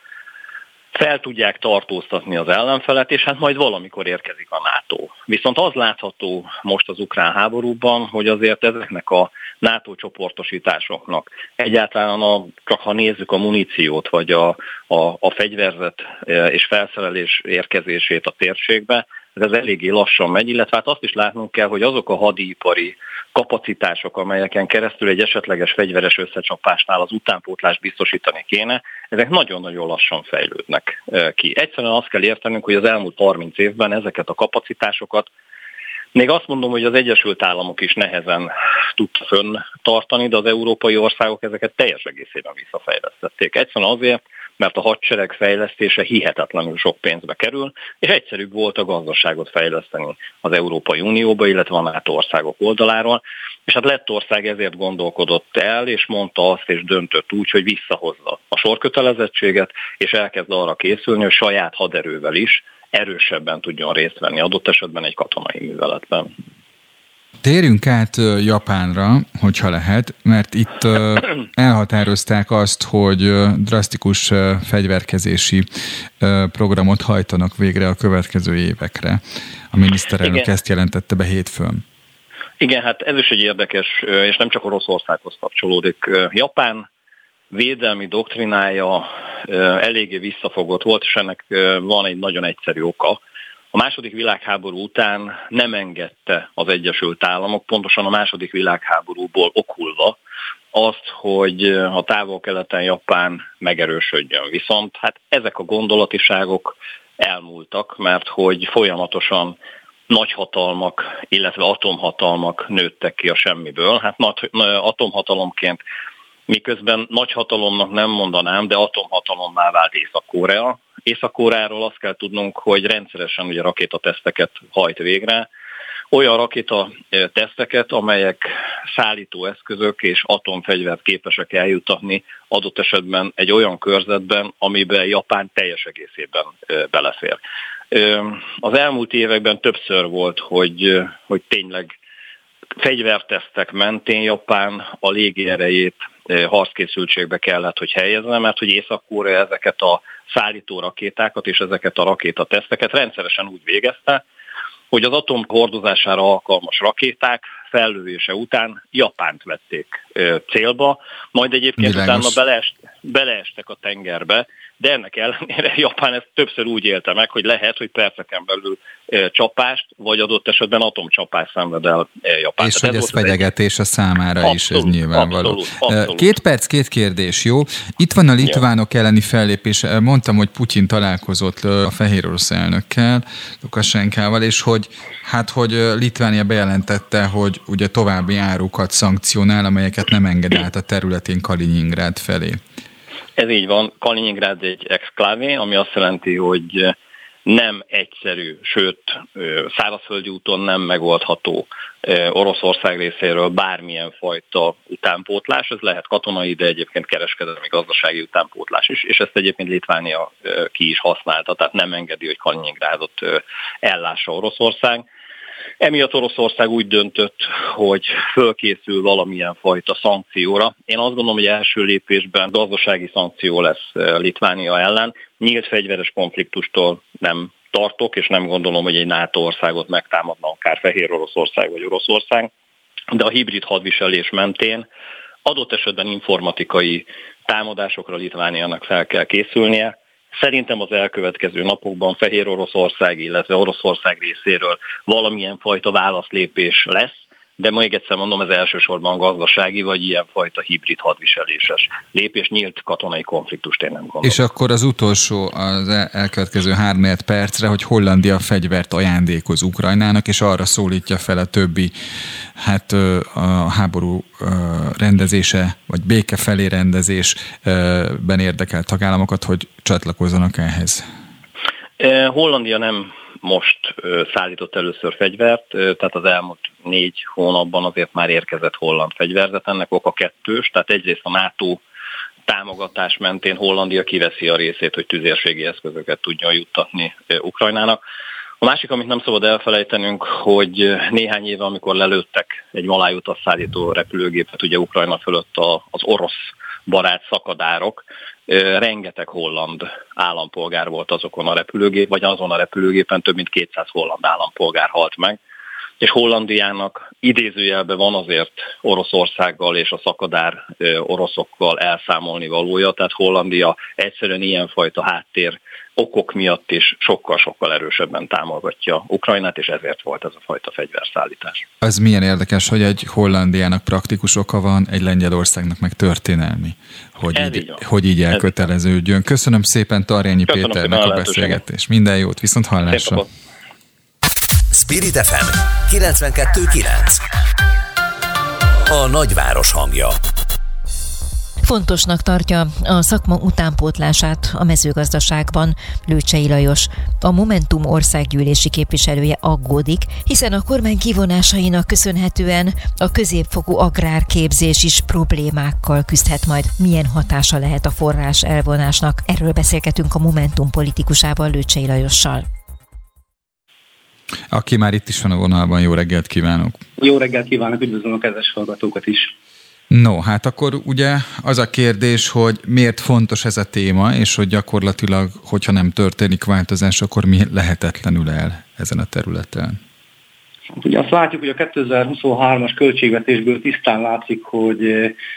fel tudják tartóztatni az ellenfelet, és hát majd valamikor érkezik a NATO. Viszont az látható most az ukrán háborúban, hogy azért ezeknek a NATO csoportosításoknak egyáltalán, a, csak ha nézzük a muníciót, vagy a, a, a fegyverzet e, és felszerelés érkezését a térségbe, ez eléggé lassan megy, illetve hát azt is látnunk kell, hogy azok a hadipari kapacitások, amelyeken keresztül egy esetleges fegyveres összecsapásnál az utánpótlást biztosítani kéne, ezek nagyon-nagyon lassan fejlődnek ki. Egyszerűen azt kell értenünk, hogy az elmúlt 30 évben ezeket a kapacitásokat még azt mondom, hogy az Egyesült Államok is nehezen tudta fönn tartani, de az európai országok ezeket teljes egészében visszafejlesztették. Egyszerűen azért, mert a hadsereg fejlesztése hihetetlenül sok pénzbe kerül, és egyszerűbb volt a gazdaságot fejleszteni az Európai Unióba, illetve a NATO országok oldaláról. És hát Lettország ezért gondolkodott el, és mondta azt, és döntött úgy, hogy visszahozza a sorkötelezettséget, és elkezd arra készülni, hogy saját haderővel is erősebben tudjon részt venni adott esetben egy katonai műveletben. Térjünk át Japánra, hogyha lehet, mert itt (clears throat) elhatározták azt, hogy drasztikus fegyverkezési programot hajtanak végre a következő évekre. A miniszterelnök Igen. ezt jelentette be hétfőn. Igen, hát ez is egy érdekes, és nem csak Oroszországhoz kapcsolódik. Japán védelmi doktrinája eléggé visszafogott volt, és ennek van egy nagyon egyszerű oka. A második világháború után nem engedte az Egyesült Államok, pontosan a második világháborúból okulva, azt, hogy a távol-keleten Japán megerősödjön. Viszont hát ezek a gondolatiságok elmúltak, mert hogy folyamatosan nagyhatalmak, illetve atomhatalmak nőttek ki a semmiből. Hát atomhatalomként miközben nagyhatalomnak nem mondanám, de atomhatalommá vált Észak-Korea. Észak-Koreáról azt kell tudnunk, hogy rendszeresen ugye rakétateszteket hajt végre, olyan rakéta teszteket, amelyek szállító eszközök és atomfegyvert képesek eljutatni adott esetben egy olyan körzetben, amiben Japán teljes egészében belefér. Az elmúlt években többször volt, hogy, hogy tényleg fegyvertesztek mentén Japán a légierejét harckészültségbe kellett, hogy helyezne, mert hogy észak ezeket a szállító rakétákat és ezeket a rakétateszteket rendszeresen úgy végezte, hogy az atom hordozására alkalmas rakéták fellövése után Japánt vették célba, majd egyébként Világos. utána beleest, beleestek a tengerbe, de ennek ellenére (laughs) Japán ezt többször úgy élte meg, hogy lehet, hogy perceken belül csapást, vagy adott esetben atomcsapást szenved el Japán. És Tehát hogy ez fenyegetés a számára abszolút, is, ez nyilvánvaló. Abszolút, abszolút. Két perc, két kérdés, jó? Itt van a litvánok elleni fellépés. Mondtam, hogy Putyin találkozott a fehér orosz elnökkel, Lukasenkával, és hogy hát, hogy Litvánia bejelentette, hogy ugye további árukat szankcionál, amelyeket nem enged át a területén Kaliningrád felé. Ez így van. Kaliningrád egy exklávé, ami azt jelenti, hogy nem egyszerű, sőt szárazföldi úton nem megoldható Oroszország részéről bármilyen fajta utánpótlás, ez lehet katonai, de egyébként kereskedelmi gazdasági utánpótlás is, és ezt egyébként Litvánia ki is használta, tehát nem engedi, hogy Kaliningrádot ellássa Oroszország. Emiatt Oroszország úgy döntött, hogy fölkészül valamilyen fajta szankcióra. Én azt gondolom, hogy első lépésben gazdasági szankció lesz Litvánia ellen. Nyílt fegyveres konfliktustól nem tartok, és nem gondolom, hogy egy NATO országot megtámadna akár Fehér Oroszország vagy Oroszország, de a hibrid hadviselés mentén adott esetben informatikai támadásokra Litvániának fel kell készülnie, Szerintem az elkövetkező napokban Fehér Oroszország, illetve Oroszország részéről valamilyen fajta válaszlépés lesz, de még egyszer mondom, ez elsősorban gazdasági vagy ilyenfajta hibrid hadviseléses lépés, nyílt katonai konfliktust én nem gondolom. És akkor az utolsó, az elkövetkező három percre, hogy Hollandia fegyvert ajándékoz Ukrajnának, és arra szólítja fel a többi hát a háború rendezése, vagy béke felé rendezésben érdekelt tagállamokat, hogy csatlakozzanak ehhez. Hollandia nem most szállított először fegyvert, tehát az elmúlt négy hónapban azért már érkezett holland fegyverzet. Ennek oka kettős, tehát egyrészt a NATO támogatás mentén Hollandia kiveszi a részét, hogy tüzérségi eszközöket tudjon juttatni Ukrajnának. A másik, amit nem szabad elfelejtenünk, hogy néhány éve, amikor lelőttek egy malájutas szállító repülőgépet, ugye Ukrajna fölött az orosz barát szakadárok, rengeteg holland állampolgár volt azokon a repülőgép, vagy azon a repülőgépen több mint 200 holland állampolgár halt meg. És Hollandiának idézőjelben van azért Oroszországgal és a szakadár oroszokkal elszámolni valója, tehát Hollandia egyszerűen ilyenfajta háttér okok miatt is sokkal-sokkal erősebben támogatja Ukrajnát, és ezért volt ez a fajta fegyverszállítás. Az milyen érdekes, hogy egy Hollandiának praktikus oka van, egy Lengyelországnak meg történelmi, hogy, így, így, hogy így elköteleződjön. Köszönöm szépen Tarjányi Köszönöm Péternek a, a beszélgetést. Minden jót, viszont hallásra. Spirit FM 92.9 A nagyváros hangja Fontosnak tartja a szakma utánpótlását a mezőgazdaságban. Lőcsei Lajos, a Momentum országgyűlési képviselője aggódik, hiszen a kormány kivonásainak köszönhetően a középfokú agrárképzés is problémákkal küzdhet majd. Milyen hatása lehet a forrás elvonásnak? Erről beszélgetünk a Momentum politikusával Lőcsei Lajossal. Aki már itt is van a vonalban, jó reggelt kívánok! Jó reggelt kívánok, üdvözlöm a kedves hallgatókat is! No, hát akkor ugye az a kérdés, hogy miért fontos ez a téma, és hogy gyakorlatilag, hogyha nem történik változás, akkor mi lehetetlenül el ezen a területen? Ugye azt látjuk, hogy a 2023-as költségvetésből tisztán látszik, hogy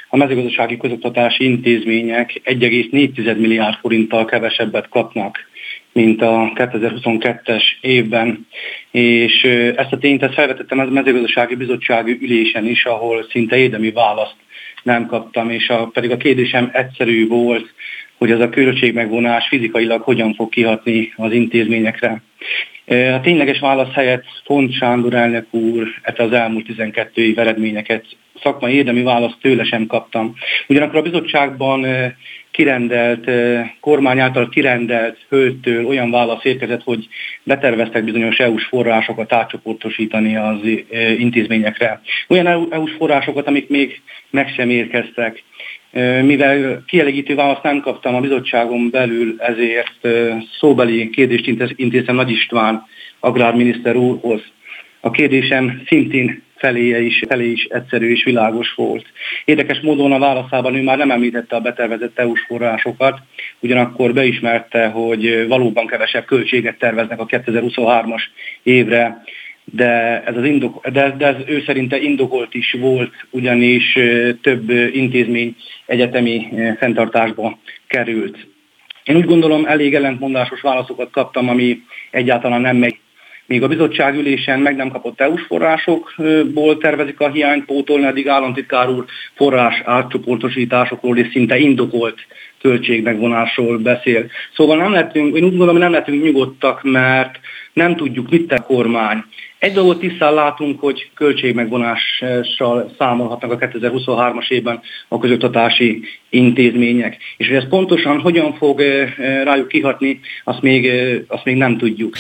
a mezőgazdasági közoktatási intézmények 1,4 milliárd forinttal kevesebbet kapnak, mint a 2022-es évben. És ezt a tényt ezt felvetettem a mezőgazdasági bizottsági ülésen is, ahol szinte érdemi választ nem kaptam, és a, pedig a kérdésem egyszerű volt, hogy az a költségmegvonás fizikailag hogyan fog kihatni az intézményekre. A tényleges válasz helyett Font Sándor elnök úr hát az elmúlt 12 év eredményeket szakmai érdemi választ tőle sem kaptam. Ugyanakkor a bizottságban kirendelt, kormány által kirendelt hölgytől olyan válasz érkezett, hogy beterveztek bizonyos EU-s forrásokat átcsoportosítani az intézményekre. Olyan EU-s forrásokat, amik még meg sem érkeztek. Mivel kielégítő választ nem kaptam a bizottságon belül, ezért szóbeli kérdést intéztem Nagy István agrárminiszter úrhoz. A kérdésem szintén feléje is, felé is egyszerű és világos volt. Érdekes módon a válaszában ő már nem említette a betervezett EU-s forrásokat, ugyanakkor beismerte, hogy valóban kevesebb költséget terveznek a 2023-as évre, de ez, az indok, de, de ez ő szerinte indokolt is volt, ugyanis több intézmény egyetemi fenntartásba került. Én úgy gondolom, elég ellentmondásos válaszokat kaptam, ami egyáltalán nem megy Míg a bizottság ülésen meg nem kapott EU-s forrásokból tervezik a hiányt pótolni, addig államtitkár úr forrás átcsoportosításokról és szinte indokolt költségmegvonásról beszél. Szóval nem lettünk, én úgy gondolom, nem lettünk nyugodtak, mert nem tudjuk, mit te kormány Egy dolgot tisztán látunk, hogy költségmegvonással számolhatnak a 2023-as évben a közoktatási intézmények. És hogy ez pontosan hogyan fog rájuk kihatni, azt még, azt még nem tudjuk.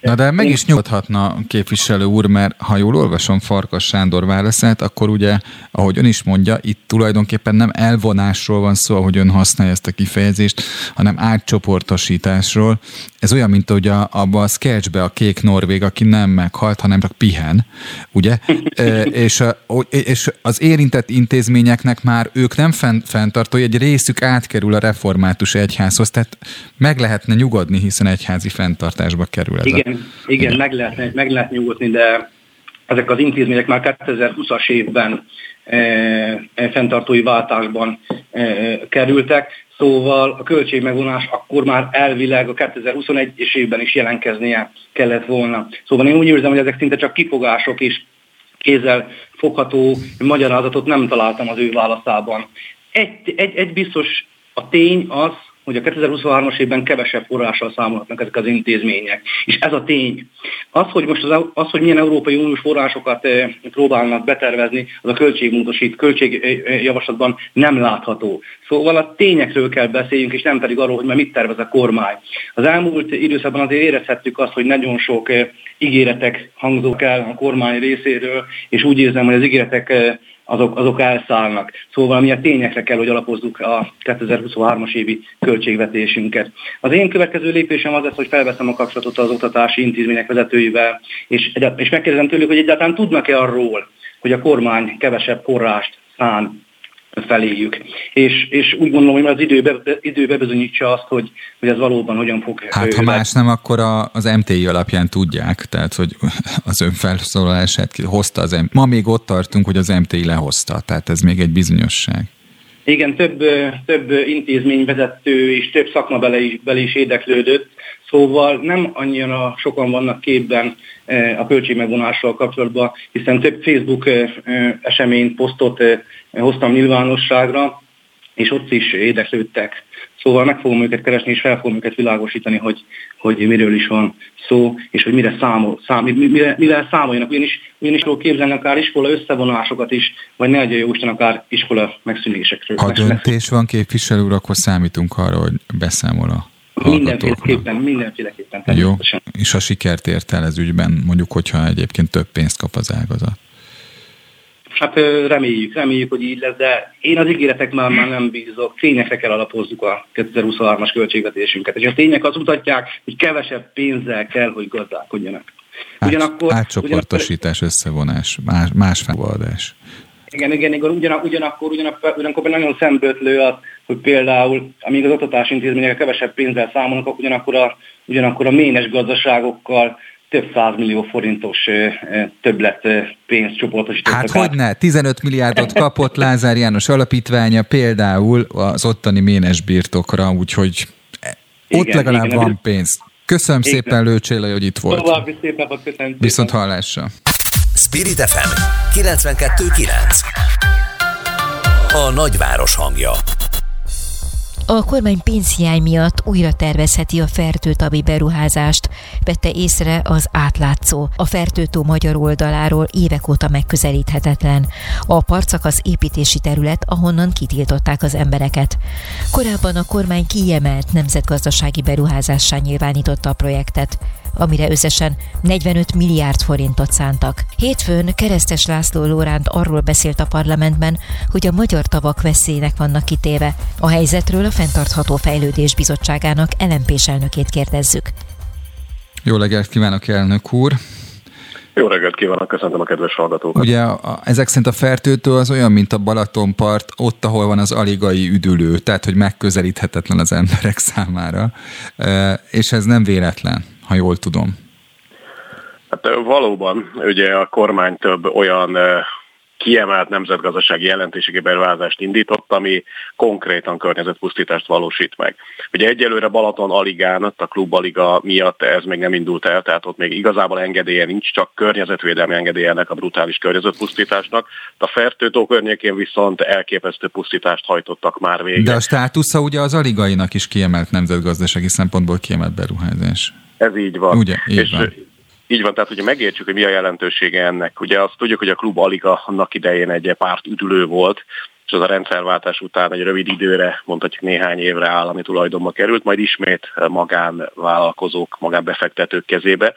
Na de meg is nyugodhatna képviselő úr, mert ha jól olvasom Farkas Sándor válaszát, akkor ugye, ahogy ön is mondja, itt tulajdonképpen nem elvonásról van szó, ahogy ön használja ezt a kifejezést, hanem átcsoportosításról. Ez olyan, mint hogy a, abban a sketchbe a kék norvég, aki nem meghalt, hanem csak pihen, ugye? (laughs) e, és, a, és az érintett intézményeknek már ők nem fenntartó, hogy egy részük átkerül a református egyházhoz, tehát meg lehetne nyugodni, hiszen egyházi fenntartásba kerül ez Igen, a... igen meg, lehetne, meg lehet nyugodni, de ezek az intézmények már 2020-as évben e, e, fenntartói váltásban e, kerültek, Szóval a költségmegvonás akkor már elvileg a 2021-es évben is jelenkeznie kellett volna. Szóval én úgy érzem, hogy ezek szinte csak kifogások és kézzel fogható magyarázatot nem találtam az ő válaszában. Egy, egy, egy biztos a tény az, hogy a 2023-as évben kevesebb forrással számolhatnak ezek az intézmények. És ez a tény. Az, hogy most az, az hogy milyen Európai Uniós forrásokat eh, próbálnak betervezni, az a költségmódosít, költségjavaslatban nem látható. Szóval a tényekről kell beszéljünk, és nem pedig arról, hogy már mit tervez a kormány. Az elmúlt időszakban azért érezhettük azt, hogy nagyon sok eh, ígéretek hangzók el a kormány részéről, és úgy érzem, hogy az ígéretek eh, azok, azok elszállnak. Szóval mi a tényekre kell, hogy alapozzuk a 2023-as évi költségvetésünket. Az én következő lépésem az lesz, hogy felveszem a kapcsolatot az oktatási intézmények vezetőivel, és, és megkérdezem tőlük, hogy egyáltalán tudnak-e arról, hogy a kormány kevesebb forrást szán feléjük. És, és úgy gondolom, hogy az idő, be, idő bebizonyítsa azt, hogy, hogy ez valóban hogyan fog... Hát ha más nem, akkor a, az MTI alapján tudják, tehát hogy (laughs) az ön felszólalását hozta az MTI. Ma még ott tartunk, hogy az MTI lehozta, tehát ez még egy bizonyosság. Igen, több, több intézményvezető és több szakmabeli is, is érdeklődött, szóval nem annyira sokan vannak képben a költségmegvonással kapcsolatban, hiszen több Facebook eseményt, posztot hoztam nyilvánosságra, és ott is érdeklődtek. Szóval meg fogom őket keresni, és fel fogom őket világosítani, hogy, hogy miről is van szó, és hogy mire, számol, szám, mire, mire számoljanak. Ugyanis, ugyanis képzelni akár iskola összevonásokat is, vagy ne adja jó Isten akár iskola megszűnésekről. Ha döntés van képviselő úr, akkor számítunk arra, hogy beszámol a Mindenféleképpen, mindenféleképpen. Jó, és a sikert ért el ez ügyben, mondjuk, hogyha egyébként több pénzt kap az ágazat. Hát reméljük, reméljük, hogy így lesz, de én az ígéretek már, már nem bízok. Tényekre kell alapozzuk a 2023-as költségvetésünket. És a tények azt mutatják, hogy kevesebb pénzzel kell, hogy gazdálkodjanak. Ugyanakkor, Átcsoportosítás, ugyanakkor, összevonás, más, más feloldás. Igen, igen, igen ugyanakkor, ugyanakkor, ugyanakkor, ugyanakkor nagyon szembötlő az, hogy például, amíg az oktatási intézmények kevesebb pénzzel számolnak, ugyanakkor a, ugyanakkor a ménes gazdaságokkal több millió forintos többlet pénzt csoportosítottak Hát hogy ne, 15 milliárdot kapott Lázár János alapítványa például az ottani ménes birtokra, úgyhogy ott igen, legalább igen, van pénz. Köszönöm igen. szépen Lőcséle, hogy itt volt. További szép napot, köszönöm. Viszont hallásra. Spirit FM 92.9 A nagyváros hangja a kormány pénzhiány miatt újra tervezheti a fertőtavi beruházást, vette észre az átlátszó. A fertőtó magyar oldaláról évek óta megközelíthetetlen. A parcak az építési terület, ahonnan kitiltották az embereket. Korábban a kormány kiemelt nemzetgazdasági beruházássá nyilvánította a projektet amire összesen 45 milliárd forintot szántak. Hétfőn Keresztes László Lóránt arról beszélt a parlamentben, hogy a magyar tavak veszélynek vannak kitéve. A helyzetről a Fentartható Fejlődés Bizottságának lmp elnökét kérdezzük. Jó reggelt kívánok, elnök úr! Jó reggelt kívánok, köszöntöm a kedves hallgatókat. Ugye a, ezek szerint a fertőtő az olyan, mint a Balatonpart, ott, ahol van az aligai üdülő, tehát hogy megközelíthetetlen az emberek számára, e, és ez nem véletlen ha jól tudom. Hát valóban, ugye a kormány több olyan kiemelt nemzetgazdasági jelentőségi beruházást indított, ami konkrétan környezetpusztítást valósít meg. Ugye egyelőre Balaton Aligán, a klub Aliga miatt ez még nem indult el, tehát ott még igazából engedélye nincs, csak környezetvédelmi engedélye ennek a brutális környezetpusztításnak. A Fertőtó környékén viszont elképesztő pusztítást hajtottak már végre. De a státusza ugye az Aligainak is kiemelt nemzetgazdasági szempontból kiemelt beruházás. Ez így van. Ugye, így és, van. Így van, tehát hogy megértsük, hogy mi a jelentősége ennek. Ugye azt tudjuk, hogy a klub Aliga annak idején egy párt üdülő volt, és az a rendszerváltás után egy rövid időre, mondhatjuk néhány évre állami tulajdonba került, majd ismét magánvállalkozók, magánbefektetők kezébe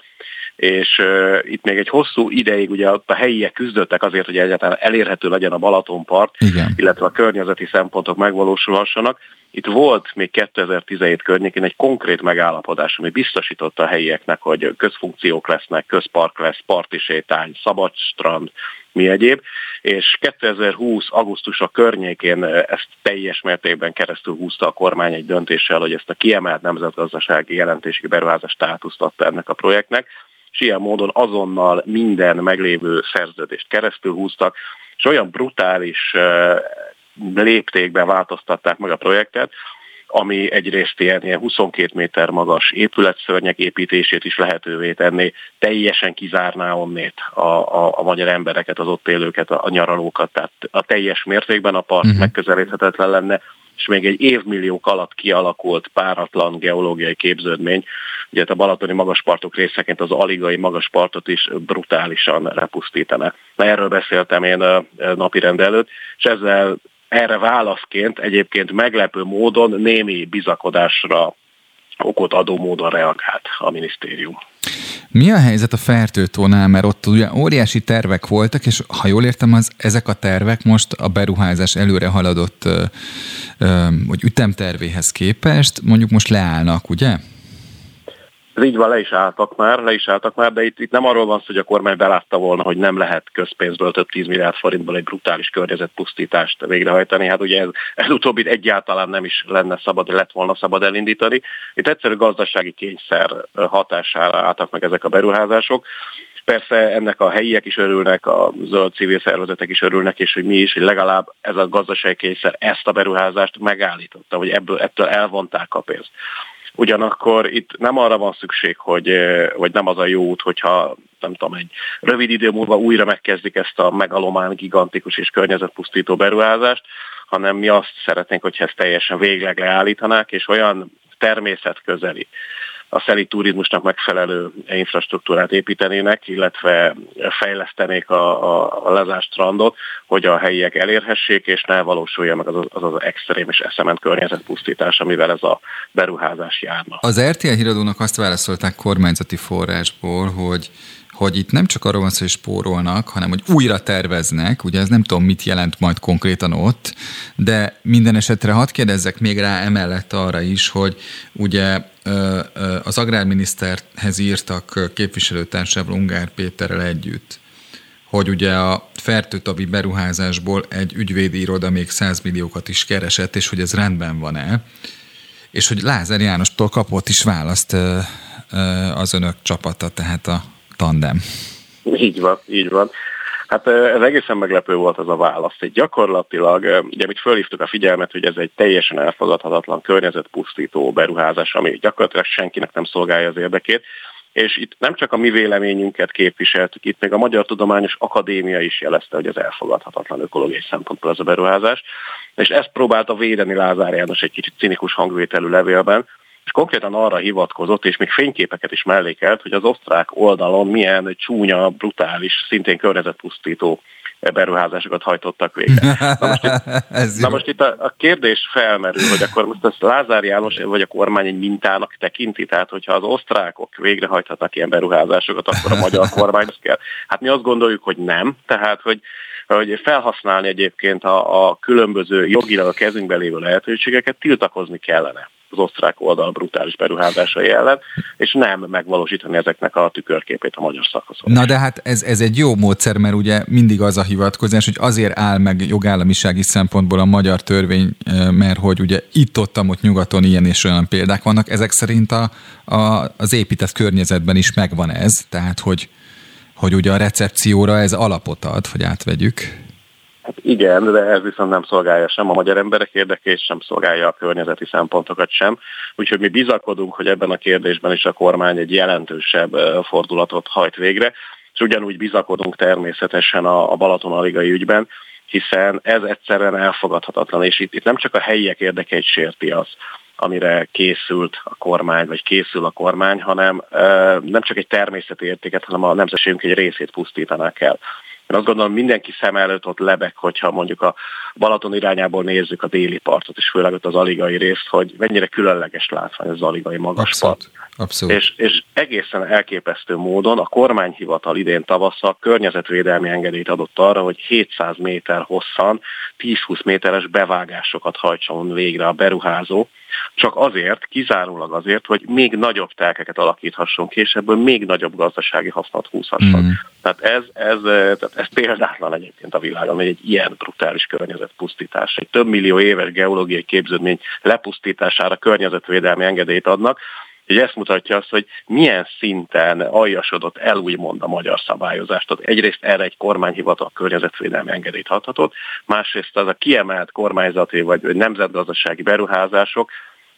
és uh, itt még egy hosszú ideig ugye a helyiek küzdöttek azért, hogy egyáltalán elérhető legyen a Balatonpart, Igen. illetve a környezeti szempontok megvalósulhassanak. Itt volt még 2017 környékén egy konkrét megállapodás, ami biztosította a helyieknek, hogy közfunkciók lesznek, közpark lesz, parti sétány, szabad strand, mi egyéb, és 2020. augusztus a környékén ezt teljes mértékben keresztül húzta a kormány egy döntéssel, hogy ezt a kiemelt nemzetgazdasági jelentőségi beruházás státuszt adta ennek a projektnek, és ilyen módon azonnal minden meglévő szerződést keresztül húztak, és olyan brutális léptékben változtatták meg a projektet, ami egyrészt ilyen, ilyen 22 méter magas épületszörnyek építését is lehetővé tenni, teljesen kizárná onnét a, a, a magyar embereket, az ott élőket, a, a nyaralókat, tehát a teljes mértékben a part uh-huh. megközelíthetetlen lenne, és még egy évmilliók alatt kialakult páratlan geológiai képződmény. Ugye a balatoni magaspartok részeként az aligai magaspartot is brutálisan repusztítana. Erről beszéltem én a napi rend előtt, és ezzel erre válaszként egyébként meglepő módon némi bizakodásra okot adó módon reagált a minisztérium. Mi a helyzet a fertőtónál, mert ott ugye óriási tervek voltak, és ha jól értem, az, ezek a tervek most a beruházás előre haladott vagy ütemtervéhez képest mondjuk most leállnak, ugye? Ez így van, le is álltak már, le is álltak már, de itt, itt nem arról van szó, hogy a kormány belátta volna, hogy nem lehet közpénzből több 10 milliárd forintból egy brutális környezetpusztítást végrehajtani. Hát ugye ez, ez utóbbit egyáltalán nem is lenne szabad, lett volna szabad elindítani. Itt egyszerű gazdasági kényszer hatására álltak meg ezek a beruházások. Persze ennek a helyiek is örülnek, a zöld civil szervezetek is örülnek, és hogy mi is, hogy legalább ez a gazdasági kényszer ezt a beruházást megállította, hogy ebből, ettől elvonták a pénzt. Ugyanakkor itt nem arra van szükség, hogy, vagy nem az a jó út, hogyha nem tudom, egy rövid idő múlva újra megkezdik ezt a megalomán gigantikus és környezetpusztító beruházást, hanem mi azt szeretnénk, hogyha ezt teljesen végleg leállítanák, és olyan természetközeli, a szeli turizmusnak megfelelő infrastruktúrát építenének, illetve fejlesztenék a, a, a lezárt strandot, hogy a helyiek elérhessék, és ne valósulja meg az, az, az extrém és eszement környezetpusztítás, amivel ez a beruházás járna. Az RTL híradónak azt válaszolták kormányzati forrásból, hogy hogy itt nem csak arról van szó, hogy spórolnak, hanem hogy újra terveznek, ugye ez nem tudom, mit jelent majd konkrétan ott, de minden esetre hadd kérdezzek még rá emellett arra is, hogy ugye az agrárminiszterhez írtak képviselőtársával Ungár Péterrel együtt, hogy ugye a fertőtavi beruházásból egy ügyvédi iroda még 100 milliókat is keresett, és hogy ez rendben van-e, és hogy Lázár Jánostól kapott is választ az önök csapata, tehát a tandem. Így van, így van. Hát ez egészen meglepő volt az a válasz. Egy gyakorlatilag, ugye amit fölhívtuk a figyelmet, hogy ez egy teljesen elfogadhatatlan környezetpusztító beruházás, ami gyakorlatilag senkinek nem szolgálja az érdekét, és itt nem csak a mi véleményünket képviseltük, itt még a Magyar Tudományos Akadémia is jelezte, hogy ez elfogadhatatlan ökológiai szempontból ez a beruházás, és ezt próbálta védeni Lázár János egy kicsit cinikus hangvételű levélben, és konkrétan arra hivatkozott, és még fényképeket is mellékelt, hogy az osztrák oldalon milyen csúnya, brutális, szintén környezetpusztító beruházásokat hajtottak végre. (laughs) Na most itt, na most itt a, a kérdés felmerül, hogy akkor most ezt Lázár János vagy a kormány egy mintának tekinti, tehát hogyha az osztrákok végrehajthatnak ilyen beruházásokat, akkor a magyar (laughs) kormány kell. Hát mi azt gondoljuk, hogy nem, tehát hogy hogy felhasználni egyébként a, a különböző jogilag a kezünkbe lévő lehetőségeket tiltakozni kellene az osztrák oldal brutális beruházásai ellen, és nem megvalósítani ezeknek a tükörképét a magyar szakaszon. Na de hát ez, ez egy jó módszer, mert ugye mindig az a hivatkozás, hogy azért áll meg jogállamisági szempontból a magyar törvény, mert hogy ugye itt-ott, ott nyugaton ilyen és olyan példák vannak, ezek szerint a, a, az épített környezetben is megvan ez, tehát hogy, hogy ugye a recepcióra ez alapot ad, hogy átvegyük. Hát igen, de ez viszont nem szolgálja sem a magyar emberek érdekét, sem szolgálja a környezeti szempontokat sem. Úgyhogy mi bizakodunk, hogy ebben a kérdésben is a kormány egy jelentősebb fordulatot hajt végre, és ugyanúgy bizakodunk természetesen a, a Balaton-aligai ügyben, hiszen ez egyszerűen elfogadhatatlan, és itt, itt nem csak a helyiek érdekeit sérti az, amire készült a kormány, vagy készül a kormány, hanem nem csak egy természeti értéket, hanem a nemzetségünk egy részét pusztítanak el. Én azt gondolom, mindenki szem előtt ott lebek, hogyha mondjuk a Balaton irányából nézzük a déli partot, és főleg ott az aligai részt, hogy mennyire különleges látvány az aligai magas Abszolút. Abszolút. És, és egészen elképesztő módon a kormányhivatal idén tavasszal környezetvédelmi engedélyt adott arra, hogy 700 méter hosszan 10-20 méteres bevágásokat hajtson végre a beruházó, csak azért, kizárólag azért, hogy még nagyobb telkeket alakíthasson ki, és ebből még nagyobb gazdasági hasznot húzhasson. Mm. Tehát ez, ez, tehát ez példátlan egyébként a világon, hogy egy ilyen brutális környezetpusztítás, egy több millió éves geológiai képződmény lepusztítására környezetvédelmi engedélyt adnak, hogy ezt mutatja azt, hogy milyen szinten aljasodott el úgymond a magyar szabályozást. Tehát egyrészt erre egy kormányhivatal környezetvédelmi engedélyt adhatott, másrészt az a kiemelt kormányzati vagy nemzetgazdasági beruházások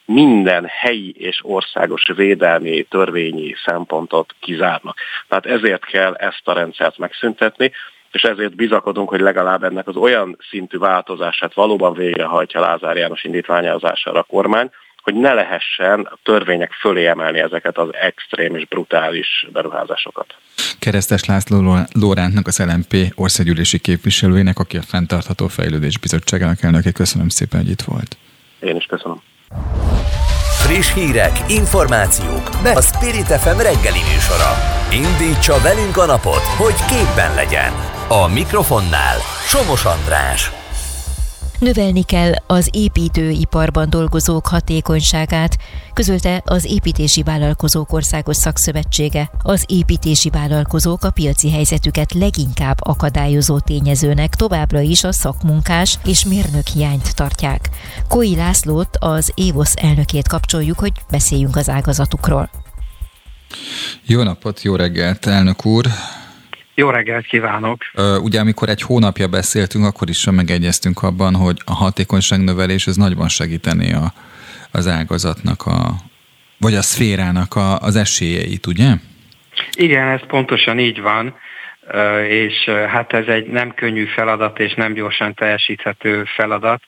minden helyi és országos védelmi, törvényi szempontot kizárnak. Tehát ezért kell ezt a rendszert megszüntetni, és ezért bizakodunk, hogy legalább ennek az olyan szintű változását valóban végrehajtja Lázár János indítványozására a kormány, hogy ne lehessen a törvények fölé emelni ezeket az extrém és brutális beruházásokat. Keresztes László Lórántnak, az LMP országgyűlési képviselőjének, aki a Fentartható Fejlődés Bizottságának elnöke. Köszönöm szépen, hogy itt volt. Én is köszönöm. Friss hírek, információk, be a Spirit FM reggeli műsora. Indítsa velünk a napot, hogy képben legyen. A mikrofonnál Somos András. Növelni kell az építőiparban dolgozók hatékonyságát, közölte az Építési Vállalkozók Országos Szakszövetsége. Az építési vállalkozók a piaci helyzetüket leginkább akadályozó tényezőnek továbbra is a szakmunkás és mérnök hiányt tartják. Koi Lászlót, az Évosz elnökét kapcsoljuk, hogy beszéljünk az ágazatukról. Jó napot, jó reggelt, elnök úr! Jó reggelt kívánok! Ugye amikor egy hónapja beszéltünk, akkor is megegyeztünk abban, hogy a hatékonyságnövelés ez nagyban segíteni a, az ágazatnak, a, vagy a szférának a, az esélyeit, ugye? Igen, ez pontosan így van, és hát ez egy nem könnyű feladat, és nem gyorsan teljesíthető feladat,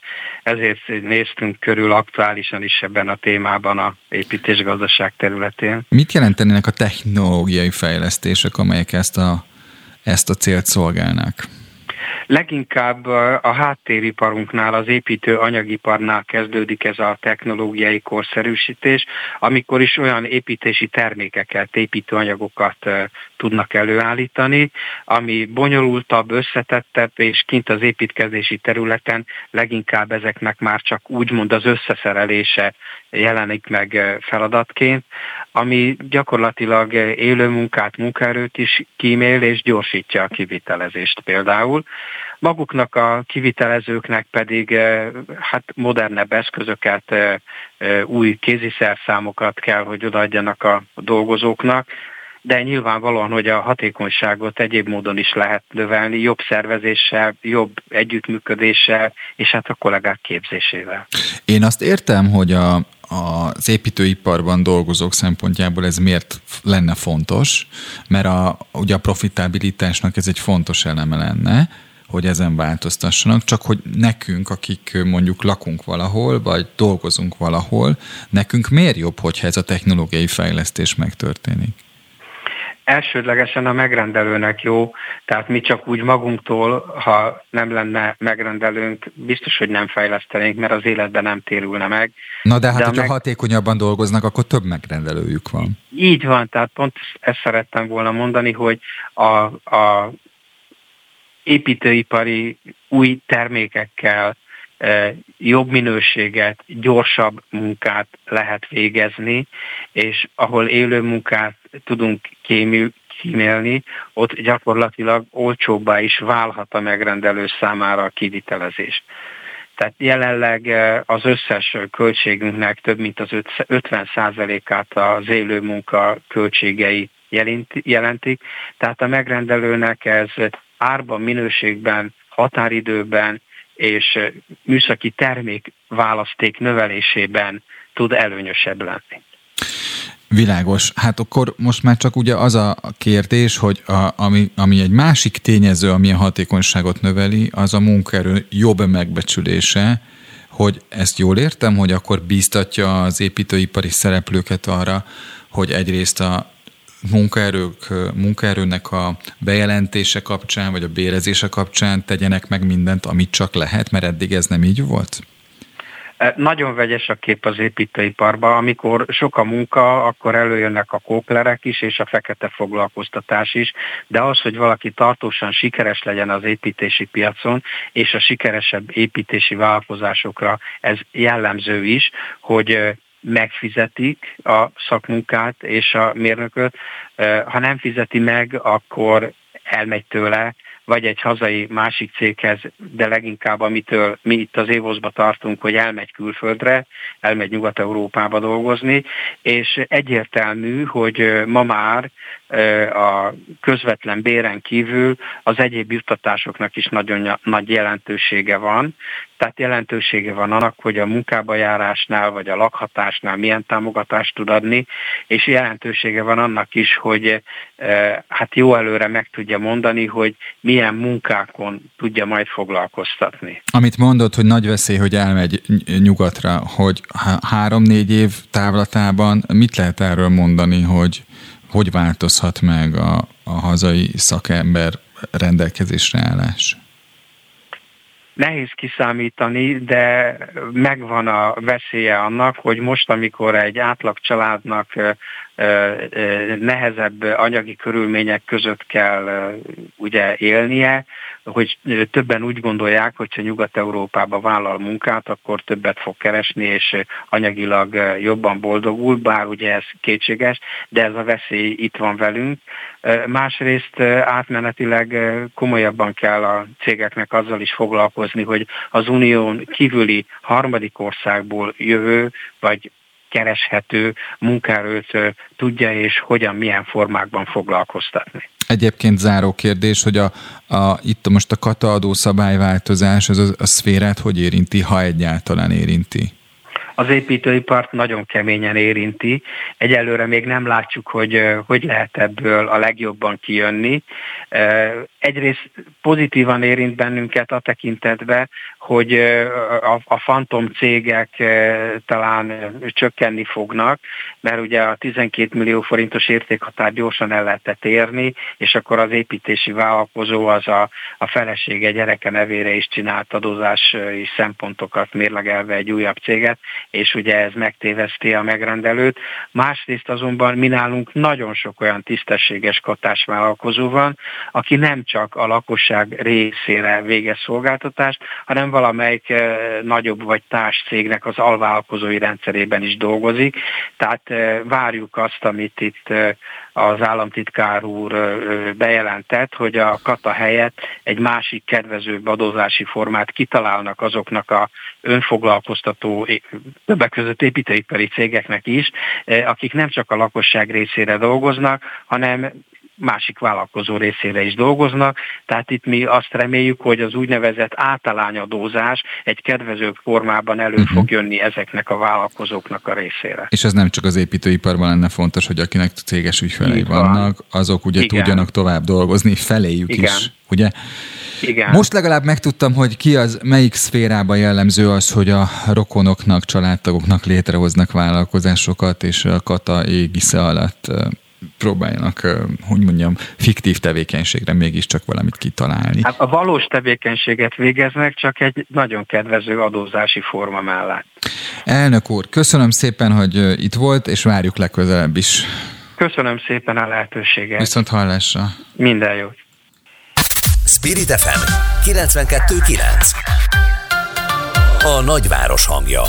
ezért néztünk körül aktuálisan is ebben a témában a építésgazdaság területén. Mit jelentenének a technológiai fejlesztések, amelyek ezt a ezt a célt szolgálnák? Leginkább a háttériparunknál, az építő anyagiparnál kezdődik ez a technológiai korszerűsítés, amikor is olyan építési termékeket, építőanyagokat tudnak előállítani, ami bonyolultabb, összetettebb, és kint az építkezési területen leginkább ezeknek már csak úgymond az összeszerelése jelenik meg feladatként, ami gyakorlatilag élő munkát, munkaerőt is kímél és gyorsítja a kivitelezést például. Maguknak a kivitelezőknek pedig hát modernebb eszközöket, új kéziszerszámokat kell, hogy odaadjanak a dolgozóknak, de nyilvánvalóan, hogy a hatékonyságot egyéb módon is lehet növelni, jobb szervezéssel, jobb együttműködéssel, és hát a kollégák képzésével. Én azt értem, hogy a, az építőiparban dolgozók szempontjából ez miért lenne fontos, mert a, ugye a profitabilitásnak ez egy fontos eleme lenne, hogy ezen változtassanak, csak hogy nekünk, akik mondjuk lakunk valahol, vagy dolgozunk valahol, nekünk miért jobb, hogyha ez a technológiai fejlesztés megtörténik? Elsődlegesen a megrendelőnek jó, tehát mi csak úgy magunktól, ha nem lenne megrendelőnk, biztos, hogy nem fejlesztenénk, mert az életben nem térülne meg. Na de hát, de hogyha meg... hatékonyabban dolgoznak, akkor több megrendelőjük van. Így van, tehát pont ezt szerettem volna mondani, hogy a, a építőipari új termékekkel jobb minőséget, gyorsabb munkát lehet végezni, és ahol élő munkát tudunk kímélni, ott gyakorlatilag olcsóbbá is válhat a megrendelő számára a kivitelezés. Tehát jelenleg eh, az összes költségünknek több mint az 50%-át az élő munka költségei jelentik, tehát a megrendelőnek ez árban, minőségben, határidőben és műszaki termék választék növelésében tud előnyösebb lenni. Világos. Hát akkor most már csak ugye az a kérdés, hogy a, ami, ami egy másik tényező, ami a hatékonyságot növeli, az a munkaerő jobb megbecsülése, hogy ezt jól értem, hogy akkor bíztatja az építőipari szereplőket arra, hogy egyrészt a munkaerők, munkaerőnek a bejelentése kapcsán, vagy a bérezése kapcsán tegyenek meg mindent, amit csak lehet, mert eddig ez nem így volt? E, nagyon vegyes a kép az építőiparban. Amikor sok a munka, akkor előjönnek a kóklerek is, és a fekete foglalkoztatás is, de az, hogy valaki tartósan sikeres legyen az építési piacon, és a sikeresebb építési vállalkozásokra ez jellemző is, hogy megfizetik a szakmunkát és a mérnököt, ha nem fizeti meg, akkor elmegy tőle, vagy egy hazai másik céghez, de leginkább amitől mi itt az évoszba tartunk, hogy elmegy külföldre, elmegy Nyugat-Európába dolgozni, és egyértelmű, hogy ma már a közvetlen béren kívül az egyéb juttatásoknak is nagyon nagy jelentősége van. Tehát jelentősége van annak, hogy a munkába járásnál vagy a lakhatásnál milyen támogatást tud adni, és jelentősége van annak is, hogy hát jó előre meg tudja mondani, hogy milyen munkákon tudja majd foglalkoztatni. Amit mondott, hogy nagy veszély, hogy elmegy nyugatra, hogy három-négy év távlatában mit lehet erről mondani, hogy hogy változhat meg a, a hazai szakember rendelkezésre állás? Nehéz kiszámítani, de megvan a veszélye annak, hogy most, amikor egy átlag családnak nehezebb anyagi körülmények között kell ugye élnie, hogy többen úgy gondolják, hogy ha Nyugat-Európába vállal munkát, akkor többet fog keresni, és anyagilag jobban boldogul, bár ugye ez kétséges, de ez a veszély itt van velünk. Másrészt átmenetileg komolyabban kell a cégeknek azzal is foglalkozni, hogy az unión kívüli harmadik országból jövő, vagy kereshető munkaerőt tudja és hogyan, milyen formákban foglalkoztatni. Egyébként záró kérdés, hogy a, a, itt most a kataadó szabályváltozás az a, a szférát hogy érinti, ha egyáltalán érinti? az építőipart nagyon keményen érinti. Egyelőre még nem látjuk, hogy hogy lehet ebből a legjobban kijönni. Egyrészt pozitívan érint bennünket a tekintetbe, hogy a, a fantom cégek talán csökkenni fognak, mert ugye a 12 millió forintos értékhatár gyorsan el lehetett érni, és akkor az építési vállalkozó az a, a felesége gyereke nevére is csinált adózási szempontokat mérlegelve egy újabb céget, és ugye ez megtéveszti a megrendelőt. Másrészt azonban mi nálunk nagyon sok olyan tisztességes katásvállalkozó van, aki nem csak a lakosság részére végez szolgáltatást, hanem valamelyik eh, nagyobb vagy társ cégnek az alvállalkozói rendszerében is dolgozik. Tehát eh, várjuk azt, amit itt eh, az államtitkár úr bejelentett, hogy a kata helyett egy másik kedvezőbb adózási formát kitalálnak azoknak a önfoglalkoztató többek között építőipari cégeknek is, akik nem csak a lakosság részére dolgoznak, hanem másik vállalkozó részére is dolgoznak, tehát itt mi azt reméljük, hogy az úgynevezett általányadózás egy kedvezőbb formában elő uh-huh. fog jönni ezeknek a vállalkozóknak a részére. És ez nem csak az építőiparban lenne fontos, hogy akinek céges ügyfelei vannak, azok ugye Igen. tudjanak tovább dolgozni, feléjük Igen. is, ugye? Igen. Most legalább megtudtam, hogy ki az, melyik szférában jellemző az, hogy a rokonoknak, családtagoknak létrehoznak vállalkozásokat, és a kata égisze alatt próbáljanak, hogy mondjam, fiktív tevékenységre mégiscsak valamit kitalálni. Hát a valós tevékenységet végeznek, csak egy nagyon kedvező adózási forma mellett. Elnök úr, köszönöm szépen, hogy itt volt, és várjuk legközelebb is. Köszönöm szépen a lehetőséget. Viszont hallásra. Minden jót. Spirit FM 92.9 A nagyváros hangja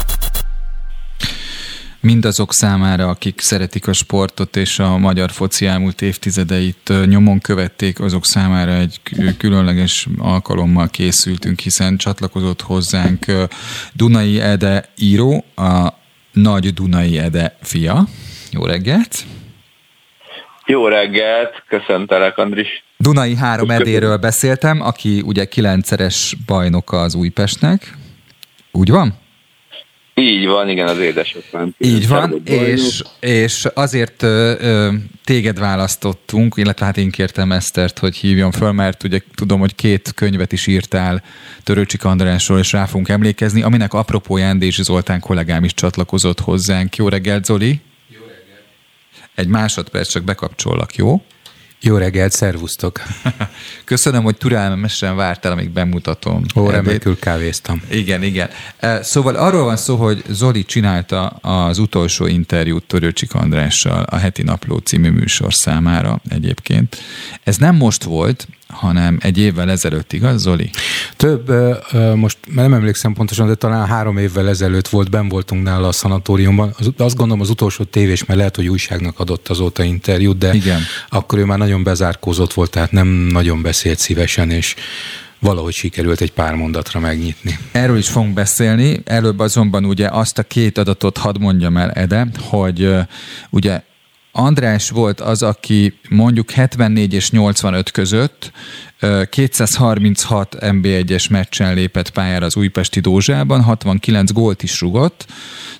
mindazok számára, akik szeretik a sportot és a magyar foci elmúlt évtizedeit nyomon követték, azok számára egy különleges alkalommal készültünk, hiszen csatlakozott hozzánk Dunai Ede író, a Nagy Dunai Ede fia. Jó reggelt! Jó reggelt, köszöntelek Andris. Dunai három edéről beszéltem, aki ugye kilencszeres bajnoka az Újpestnek. Úgy van? Így van, igen, az édesapám. Így van, és, és azért ö, ö, téged választottunk, illetve hát én kértem Esztert, hogy hívjon föl, mert ugye tudom, hogy két könyvet is írtál Törőcsik Andrásról, és rá fogunk emlékezni, aminek apropóján Dézsi Zoltán kollégám is csatlakozott hozzánk. Jó reggelt, Zoli! Jó reggelt! Egy másodperc, csak bekapcsollak, jó? Jó reggelt, szervusztok! (laughs) Köszönöm, hogy türelmesen vártál, amíg bemutatom. Ó, remekül kávéztam. Igen, igen. E, szóval arról van szó, hogy Zoli csinálta az utolsó interjút Törőcsik Andrással a Heti Napló című műsor számára egyébként. Ez nem most volt, hanem egy évvel ezelőtt, igaz, Zoli? Több, most nem emlékszem pontosan, de talán három évvel ezelőtt volt, ben voltunk nála a szanatóriumban. Azt gondolom az utolsó tévés, mert lehet, hogy újságnak adott azóta interjút, de Igen. akkor ő már nagyon bezárkózott volt, tehát nem nagyon beszélt szívesen, és valahogy sikerült egy pár mondatra megnyitni. Erről is fogunk beszélni, előbb azonban ugye azt a két adatot hadd mondjam el, Ede, hogy ugye András volt az, aki mondjuk 74 és 85 között 236 MB1-es meccsen lépett pályára az újpesti Dózsában, 69 gólt is rugott,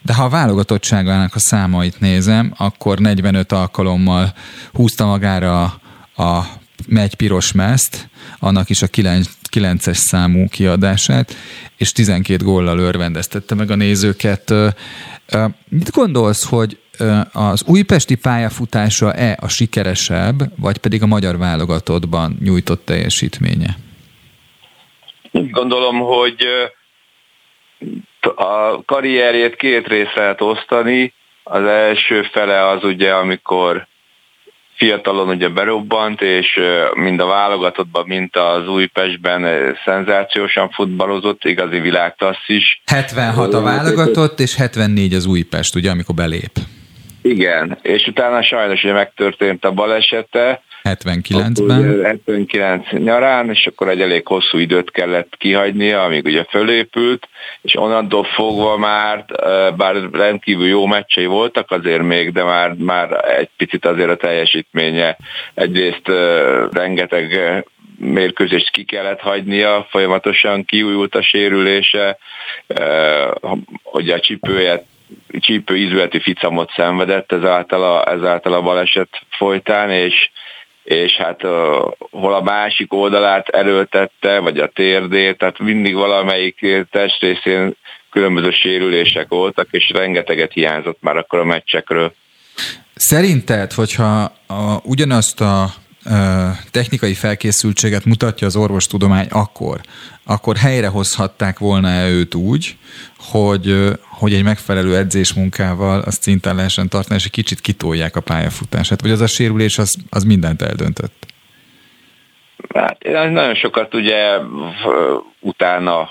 de ha a válogatottságának a számait nézem, akkor 45 alkalommal húzta magára a megy piros mezt, annak is a 9, 9-es számú kiadását, és 12 góllal örvendeztette meg a nézőket. Mit gondolsz, hogy az újpesti pályafutása-e a sikeresebb, vagy pedig a magyar válogatottban nyújtott teljesítménye? Gondolom, hogy a karrierjét két részre lehet osztani. Az első fele az ugye, amikor fiatalon ugye berobbant, és mind a válogatottban, mint az Újpestben szenzációsan futballozott, igazi világtassz is. 76 a válogatott, és 74 az Újpest, ugye, amikor belép. Igen, és utána sajnos ugye megtörtént a balesete. 79-ben? 79 nyarán, és akkor egy elég hosszú időt kellett kihagynia, amíg ugye fölépült, és onnantól fogva már, bár rendkívül jó meccsei voltak azért még, de már, már egy picit azért a teljesítménye egyrészt rengeteg mérkőzést ki kellett hagynia, folyamatosan kiújult a sérülése, hogy a csipője csípő ízületi ficamot szenvedett ezáltal a, ezáltal a baleset folytán, és, és hát uh, hol a másik oldalát erőltette, vagy a térdét, tehát mindig valamelyik testrészén különböző sérülések voltak, és rengeteget hiányzott már akkor a meccsekről. Szerinted, hogyha a, ugyanazt a technikai felkészültséget mutatja az orvostudomány akkor, akkor helyrehozhatták volna őt úgy, hogy, hogy egy megfelelő edzésmunkával azt szinten lehessen tartani, és egy kicsit kitolják a pályafutását, vagy az a sérülés az, az mindent eldöntött? Hát én nagyon sokat ugye utána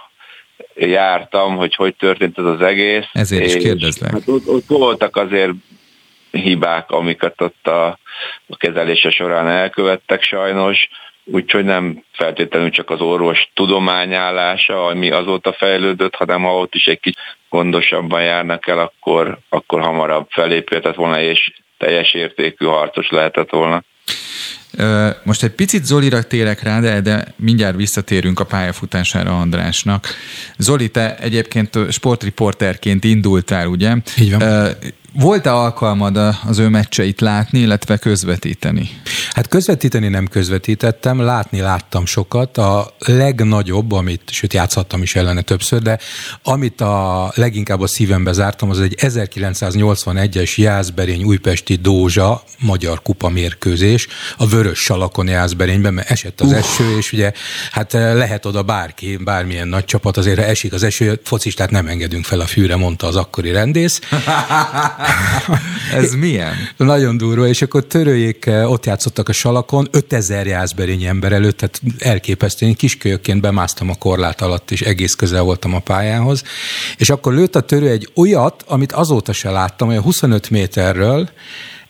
jártam, hogy hogy történt ez az egész. Ezért is kérdezlek. Hát ott, ott voltak azért hibák, amiket ott a, a kezelése során elkövettek sajnos, úgyhogy nem feltétlenül csak az orvos tudományállása, ami azóta fejlődött, hanem ha ott is egy kicsit gondosabban járnak el, akkor, akkor hamarabb felépülhetett volna, és teljes értékű harcos lehetett volna. Most egy picit Zolira térek rá, de, de mindjárt visszatérünk a pályafutására Andrásnak. Zoli, te egyébként sportriporterként indultál, ugye? Így van. Volt-e alkalmad az ő meccseit látni, illetve közvetíteni? Hát közvetíteni nem közvetítettem, látni láttam sokat. A legnagyobb, amit, sőt játszhattam is ellene többször, de amit a leginkább a szívembe zártam, az egy 1981-es Jászberény újpesti Dózsa magyar kupa mérkőzés a vörös salakon Jászberényben, mert esett az uh. eső, és ugye hát lehet oda bárki, bármilyen nagy csapat, azért ha esik az eső, focistát nem engedünk fel a fűre, mondta az akkori rendész. (laughs) (laughs) Ez milyen? Nagyon durva, és akkor törőjék, ott játszottak a salakon, 5000 jászberényi ember előtt, tehát elképesztő, én kiskölyökként bemásztam a korlát alatt, és egész közel voltam a pályához, és akkor lőtt a törő egy olyat, amit azóta se láttam, olyan 25 méterről,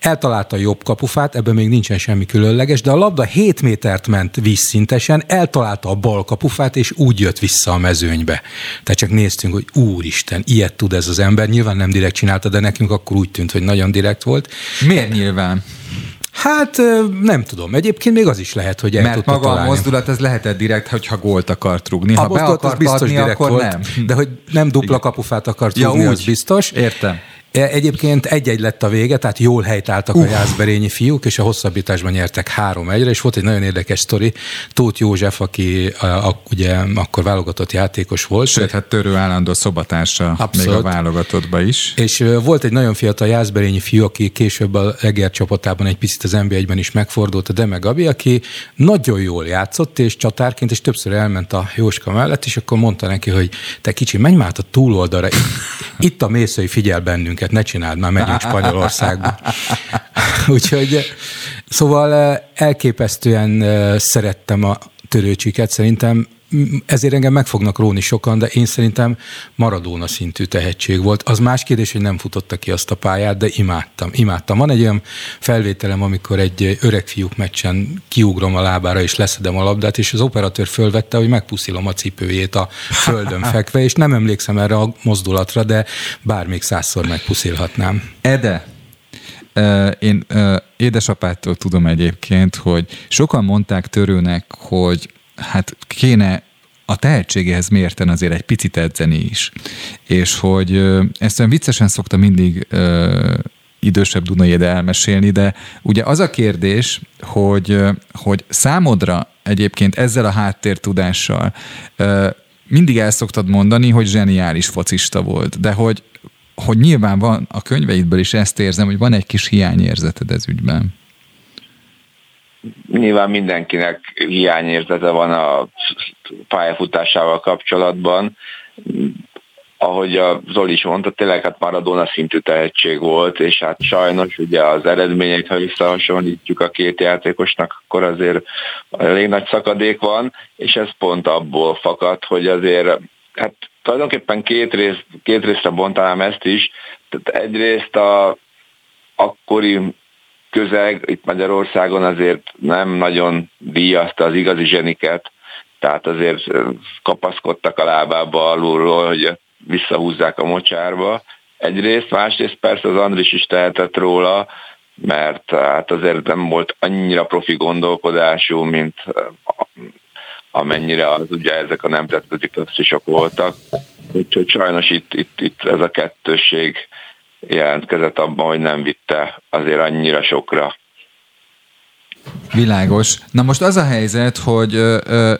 eltalálta a jobb kapufát, ebben még nincsen semmi különleges, de a labda 7 métert ment vízszintesen, eltalálta a bal kapufát, és úgy jött vissza a mezőnybe. Tehát csak néztünk, hogy úristen, ilyet tud ez az ember. Nyilván nem direkt csinálta, de nekünk akkor úgy tűnt, hogy nagyon direkt volt. Miért nyilván? Hát nem tudom. Egyébként még az is lehet, hogy el Mert maga találni. a mozdulat, ez lehetett direkt, hogyha gólt akart rúgni. Ha a be akart biztos adni, direkt akkor volt, nem. de hogy nem dupla kapufát akart Ja, rúgni, úgy. az biztos. Értem. E, Egyébként egy-egy lett a vége, tehát jól helytáltak a jászberényi fiúk, és a hosszabbításban nyertek három egyre, és volt egy nagyon érdekes sztori. Tóth József, aki a, a, ugye akkor válogatott játékos volt. Sőt, hát törő állandó szobatársa Abszolút. még a válogatottba is. És volt egy nagyon fiatal jászberényi fiú, aki később a Eger csapatában egy picit az NB1-ben is megfordult, a Deme Gabi, aki nagyon jól játszott, és csatárként, és többször elment a Jóska mellett, és akkor mondta neki, hogy te kicsi, menj már a túloldalra, itt, itt a mészői figyel bennünket, ne csináld már, megyünk Spanyolországba. (laughs) Úgyhogy szóval ö, elképesztően ö, szerettem a törőcsiket, szerintem ezért engem meg fognak róni sokan, de én szerintem Maradona szintű tehetség volt. Az más kérdés, hogy nem futotta ki azt a pályát, de imádtam, imádtam. Van egy olyan felvételem, amikor egy öreg fiúk meccsen kiugrom a lábára és leszedem a labdát, és az operatőr fölvette, hogy megpuszilom a cipőjét a földön (laughs) fekve, és nem emlékszem erre a mozdulatra, de bár még százszor megpuszilhatnám. Ede, én édesapától tudom egyébként, hogy sokan mondták törőnek, hogy hát kéne a tehetségéhez mérten azért egy picit edzeni is. És hogy ezt olyan viccesen szokta mindig ö, idősebb Dunai Ede elmesélni, de ugye az a kérdés, hogy, hogy számodra egyébként ezzel a háttértudással ö, mindig el szoktad mondani, hogy zseniális focista volt, de hogy, hogy nyilván van a könyveidből is ezt érzem, hogy van egy kis hiányérzeted ez ügyben. Nyilván mindenkinek hiányérzete van a pályafutásával kapcsolatban. Ahogy a Zoli is mondta, tényleg hát Maradona szintű tehetség volt, és hát sajnos ugye az eredményeit, ha összehasonlítjuk a két játékosnak, akkor azért elég nagy szakadék van, és ez pont abból fakad, hogy azért hát tulajdonképpen két, rész, két részre bontanám ezt is. Tehát egyrészt a akkori közeg itt Magyarországon azért nem nagyon díjazta az igazi zseniket, tehát azért kapaszkodtak a lábába alulról, hogy visszahúzzák a mocsárba. Egyrészt, másrészt persze az Andris is tehetett róla, mert hát azért nem volt annyira profi gondolkodású, mint amennyire az ugye ezek a nemzetközi klasszisok voltak. Úgyhogy sajnos itt, itt, itt ez a kettősség jelentkezett abban, hogy nem vitte azért annyira sokra. Világos. Na most az a helyzet, hogy ö, ö,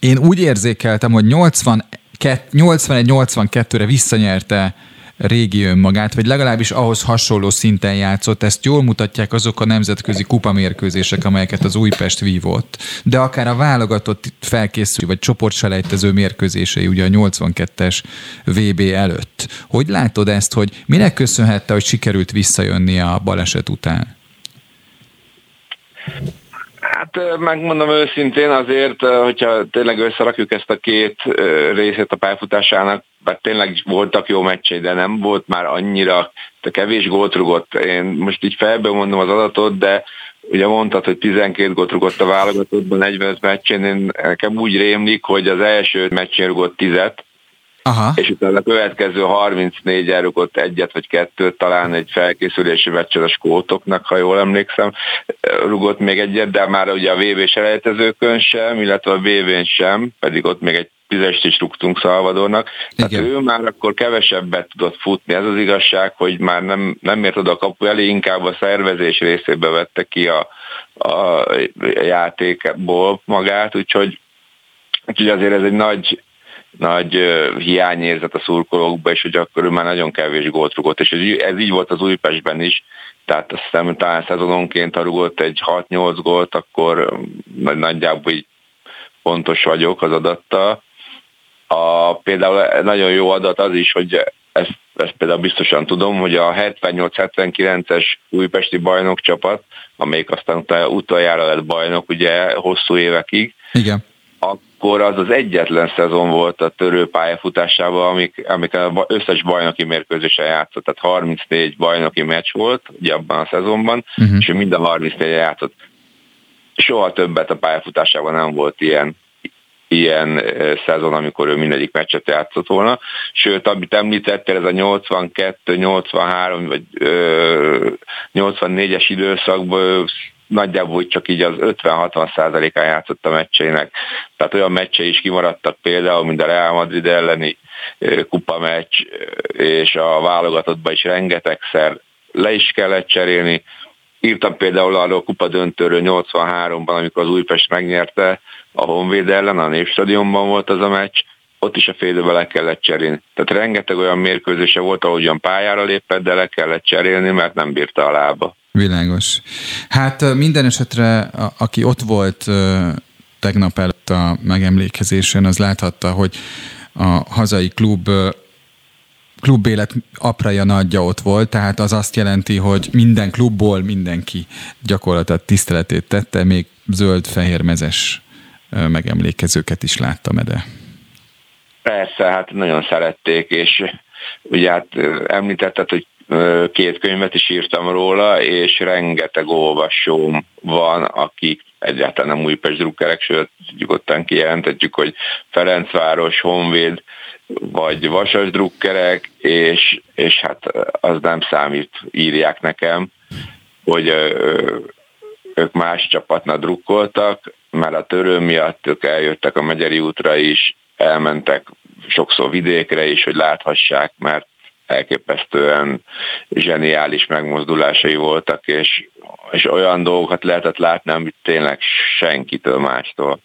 én úgy érzékeltem, hogy 81-82-re visszanyerte régi önmagát, vagy legalábbis ahhoz hasonló szinten játszott. Ezt jól mutatják azok a nemzetközi kupamérkőzések, amelyeket az Újpest vívott. De akár a válogatott felkészülő, vagy csoportselejtező mérkőzései ugye a 82-es VB előtt. Hogy látod ezt, hogy minek köszönhette, hogy sikerült visszajönni a baleset után? Hát megmondom őszintén azért, hogyha tényleg összerakjuk ezt a két részét a pályafutásának, mert tényleg voltak jó meccsei, de nem volt már annyira, de kevés gólt rugott. Én most így felben mondom az adatot, de ugye mondtad, hogy 12 gólt rugott a válogatottban 45 meccsén, én nekem úgy rémlik, hogy az első meccsén rugott 10 Aha. és utána a következő 34 elrugott egyet vagy kettőt, talán egy felkészülési meccsen a skótoknak, ha jól emlékszem, rugott még egyet, de már ugye a VB selejtezőkön sem, illetve a VB-n sem, pedig ott még egy tízest is rúgtunk Szalvadornak. Tehát ő már akkor kevesebbet tudott futni. Ez az igazság, hogy már nem, nem ért oda a kapu elé, inkább a szervezés részébe vette ki a, a játékból magát, úgyhogy, úgyhogy azért ez egy nagy nagy hiányérzet a szurkolókba, és hogy akkor ő már nagyon kevés gólt rugott, és ez, ez így volt az Újpestben is, tehát azt hiszem, talán szezononként, ha rugott egy 6-8 gólt, akkor nagyjából így pontos vagyok az adattal. A, például nagyon jó adat az is, hogy ezt, ezt például biztosan tudom, hogy a 78-79-es újpesti bajnokcsapat, amelyik aztán utoljára lett bajnok ugye hosszú évekig, Igen akkor az az egyetlen szezon volt a törő pályafutásában, amik, amik az összes bajnoki mérkőzésen játszott, tehát 34 bajnoki meccs volt ugye abban a szezonban, uh-huh. és mind a 34 játszott. Soha többet a pályafutásában nem volt ilyen ilyen szezon, amikor ő mindegyik meccset játszott volna. Sőt, amit említettél, ez a 82, 83 vagy ö, 84-es időszakban nagyjából csak így az 50-60 százalékán játszott a meccseinek. Tehát olyan meccsei is kimaradtak például, mint a Real Madrid elleni kupa meccs, és a válogatottban is rengetegszer le is kellett cserélni. Írtam például arról kupa döntőről 83-ban, amikor az Újpest megnyerte a Honvéd ellen, a Népstadionban volt az a meccs, ott is a félidőbe le kellett cserélni. Tehát rengeteg olyan mérkőzése volt, ahogy olyan pályára lépett, de le kellett cserélni, mert nem bírta a lába. Világos. Hát minden esetre, aki ott volt tegnap előtt a megemlékezésen, az láthatta, hogy a hazai klub klubélet apraja nagyja ott volt, tehát az azt jelenti, hogy minden klubból mindenki gyakorlatilag tiszteletét tette, még zöld-fehér-mezes megemlékezőket is láttam ede. Persze, hát nagyon szerették, és ugye hát említetted, hogy két könyvet is írtam róla, és rengeteg olvasóm van, akik egyáltalán nem Újpest drukkerek, sőt, nyugodtan kijelentetjük, hogy Ferencváros, Honvéd, vagy Vasas drukkerek, és, és hát az nem számít, írják nekem, hogy ők más csapatnak drukkoltak, mert a törő miatt ők eljöttek a Megyeri útra is, elmentek sokszor vidékre is, hogy láthassák, mert elképesztően zseniális megmozdulásai voltak, és, és olyan dolgokat lehetett látni, amit tényleg senkitől mástól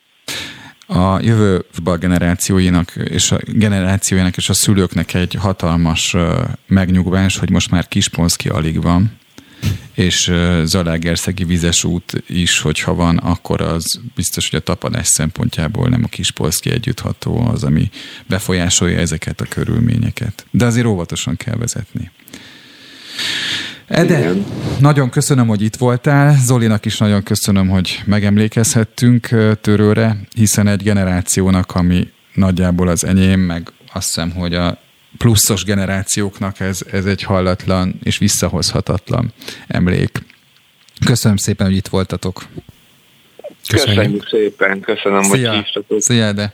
a jövő generációinak és a generációinak és a szülőknek egy hatalmas megnyugvás, hogy most már Kisponszki alig van, és Zalaegerszegi vizes út is, hogyha van, akkor az biztos, hogy a tapadás szempontjából nem a Kispolszki együttható az, ami befolyásolja ezeket a körülményeket. De azért óvatosan kell vezetni. Ede, Igen. nagyon köszönöm, hogy itt voltál. Zolinak is nagyon köszönöm, hogy megemlékezhettünk törőre, hiszen egy generációnak, ami nagyjából az enyém, meg azt hiszem, hogy a pluszos generációknak ez, ez egy hallatlan és visszahozhatatlan emlék. Köszönöm szépen, hogy itt voltatok. Köszönjük, Köszönjük szépen, köszönöm, Szia. hogy hívtatok. Szia, de.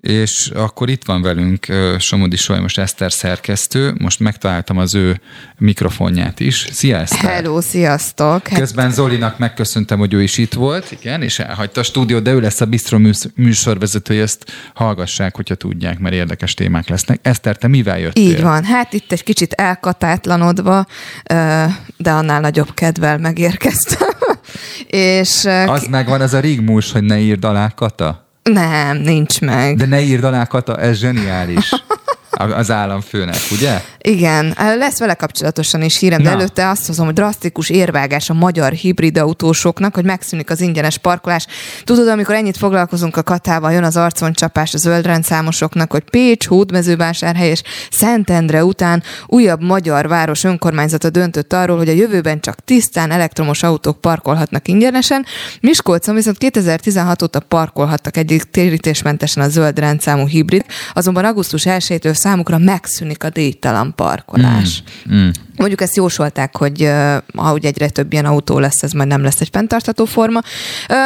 És akkor itt van velünk Somodi Solymos Eszter szerkesztő, most megtaláltam az ő mikrofonját is. Szia Eszter! Hello, sziasztok! Közben Zolinak megköszöntem, hogy ő is itt volt, igen, és elhagyta a stúdiót, de ő lesz a Bistro műsorvezető, ezt hallgassák, hogyha tudják, mert érdekes témák lesznek. Eszter, te mivel jöttél? Így van, hát itt egy kicsit elkatátlanodva, de annál nagyobb kedvel megérkeztem. (laughs) és, az megvan, az a rigmus, hogy ne írd alá Kata? Nem, nincs meg. De ne írd alá, Kata, ez zseniális. (laughs) az államfőnek, ugye? Igen, lesz vele kapcsolatosan is hírem, de előtte azt hozom, hogy drasztikus érvágás a magyar hibrid autósoknak, hogy megszűnik az ingyenes parkolás. Tudod, amikor ennyit foglalkozunk a katával, jön az arconcsapás a zöldrendszámosoknak, hogy Pécs, Hódmezővásárhely és Szentendre után újabb magyar város önkormányzata döntött arról, hogy a jövőben csak tisztán elektromos autók parkolhatnak ingyenesen. Miskolcon viszont 2016 óta parkolhattak egyik térítésmentesen a zöld rendszámú hibrid, azonban augusztus 1-től számukra megszűnik a díjtalan parkolás. Mm, mm. Mondjuk ezt jósolták, hogy ha ugye egyre több ilyen autó lesz, ez majd nem lesz egy fenntartható forma.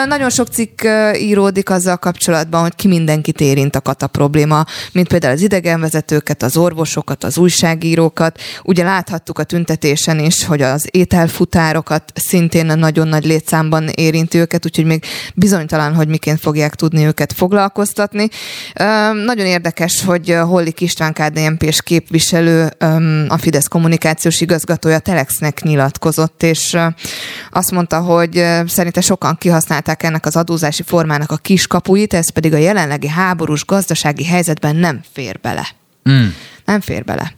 Nagyon sok cikk íródik azzal kapcsolatban, hogy ki mindenkit érint a kata probléma, mint például az idegenvezetőket, az orvosokat, az újságírókat. Ugye láthattuk a tüntetésen is, hogy az ételfutárokat szintén nagyon nagy létszámban érinti őket, úgyhogy még bizonytalan, hogy miként fogják tudni őket foglalkoztatni. Nagyon érdekes, hogy Hollik István KDNP-s képviselő, a Fidesz kommunikációs igazgatója Telexnek nyilatkozott, és azt mondta, hogy szerinte sokan kihasználták ennek az adózási formának a kiskapuit, ez pedig a jelenlegi háborús gazdasági helyzetben nem fér bele. Mm nem fér bele.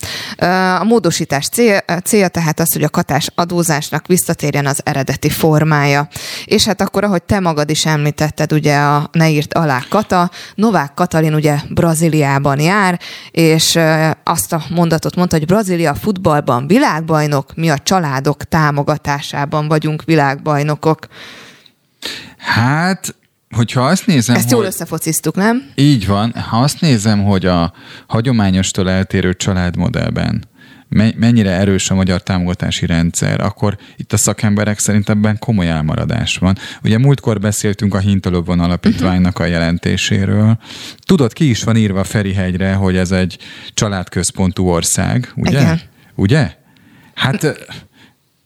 A módosítás célja, célja tehát az, hogy a katás adózásnak visszatérjen az eredeti formája. És hát akkor, ahogy te magad is említetted, ugye a ne írt alá Kata, Novák Katalin ugye Brazíliában jár, és azt a mondatot mondta, hogy Brazília futballban világbajnok, mi a családok támogatásában vagyunk világbajnokok. Hát hogyha azt nézem, Ezt jól hogy... összefociztuk, nem? Így van. Ha azt nézem, hogy a hagyományostól eltérő családmodellben mennyire erős a magyar támogatási rendszer, akkor itt a szakemberek szerint ebben komoly elmaradás van. Ugye múltkor beszéltünk a Hintalobban alapítványnak a jelentéséről. Tudod, ki is van írva Ferihegyre, hogy ez egy családközpontú ország, ugye? Igen. Ugye? Hát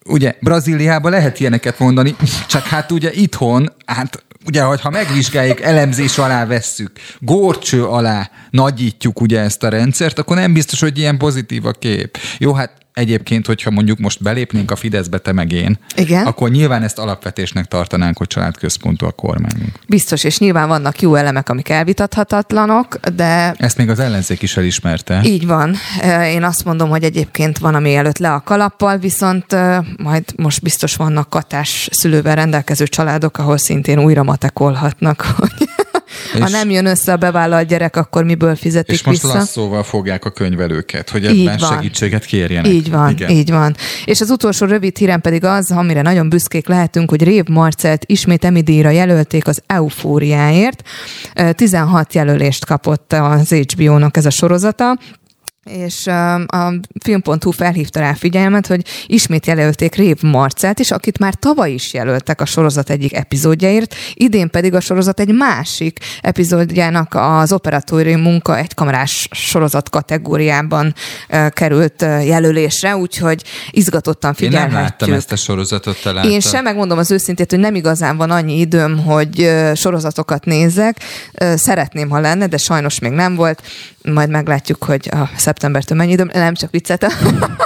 ugye Brazíliában lehet ilyeneket mondani, csak hát ugye itthon, hát ugye, ha megvizsgáljuk, elemzés alá vesszük, górcső alá nagyítjuk ugye ezt a rendszert, akkor nem biztos, hogy ilyen pozitív a kép. Jó, hát egyébként, hogyha mondjuk most belépnénk a Fideszbe, te meg én, Igen. akkor nyilván ezt alapvetésnek tartanánk, hogy családközpontú a kormányunk. Biztos, és nyilván vannak jó elemek, amik elvitathatatlanok, de... Ezt még az ellenzék is elismerte. Így van. Én azt mondom, hogy egyébként van, ami előtt le a kalappal, viszont majd most biztos vannak katás szülővel rendelkező családok, ahol szintén újra matekolhatnak, hogy ha nem jön össze a bevállalt gyerek, akkor miből fizetik és most vissza? lasszóval fogják a könyvelőket, hogy ebben így van. segítséget kérjenek. Így van, Igen. így van. És az utolsó rövid hírem pedig az, amire nagyon büszkék lehetünk, hogy Rév Marcelt ismét Emidíjra jelölték az eufóriáért. 16 jelölést kapott az HBO-nak ez a sorozata és a film.hu felhívta rá figyelmet, hogy ismét jelölték Rév Marcelt is, akit már tavaly is jelöltek a sorozat egyik epizódjaért, idén pedig a sorozat egy másik epizódjának az operatőri munka egy kamerás sorozat kategóriában került jelölésre, úgyhogy izgatottan figyelhetjük. Én nem láttam ezt a sorozatot, te Én sem, megmondom az őszintét, hogy nem igazán van annyi időm, hogy sorozatokat nézzek. Szeretném, ha lenne, de sajnos még nem volt. Majd meglátjuk, hogy a szeptembertől mennyi időm, nem csak vicceltem. (laughs)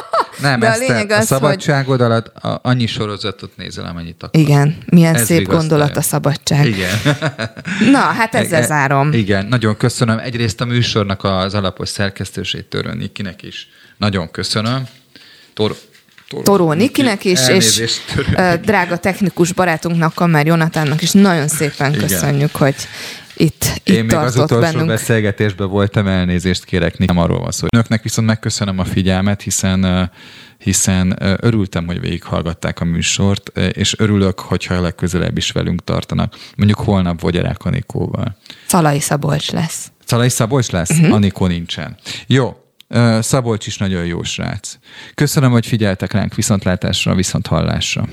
Nem, De a, lényeg az, a szabadságod hogy... alatt annyi sorozatot nézel, amennyit akarsz. Igen, milyen Ez szép gondolat a szabadság. Igen. (laughs) Na, hát ezzel zárom. Igen, nagyon köszönöm. Egyrészt a műsornak az alapos szerkesztősét Törön Nikinek is. Nagyon köszönöm. Tor- Toró, Toró Nikinek is, és törő. drága technikus barátunknak, Kamer Jonatánnak is nagyon szépen köszönjük, Igen. hogy itt, itt Én még az utolsó bennünk. beszélgetésben voltam, elnézést kérek, nem arról van szó. Önöknek viszont megköszönöm a figyelmet, hiszen hiszen örültem, hogy végighallgatták a műsort, és örülök, hogyha legközelebb is velünk tartanak. Mondjuk holnap Vogyarák Anikóval. Szalai Szabolcs lesz. Szalai Szabolcs lesz? Uh-huh. Anikó nincsen. Jó, Szabolcs is nagyon jó srác. Köszönöm, hogy figyeltek ránk viszontlátásra, viszont hallásra.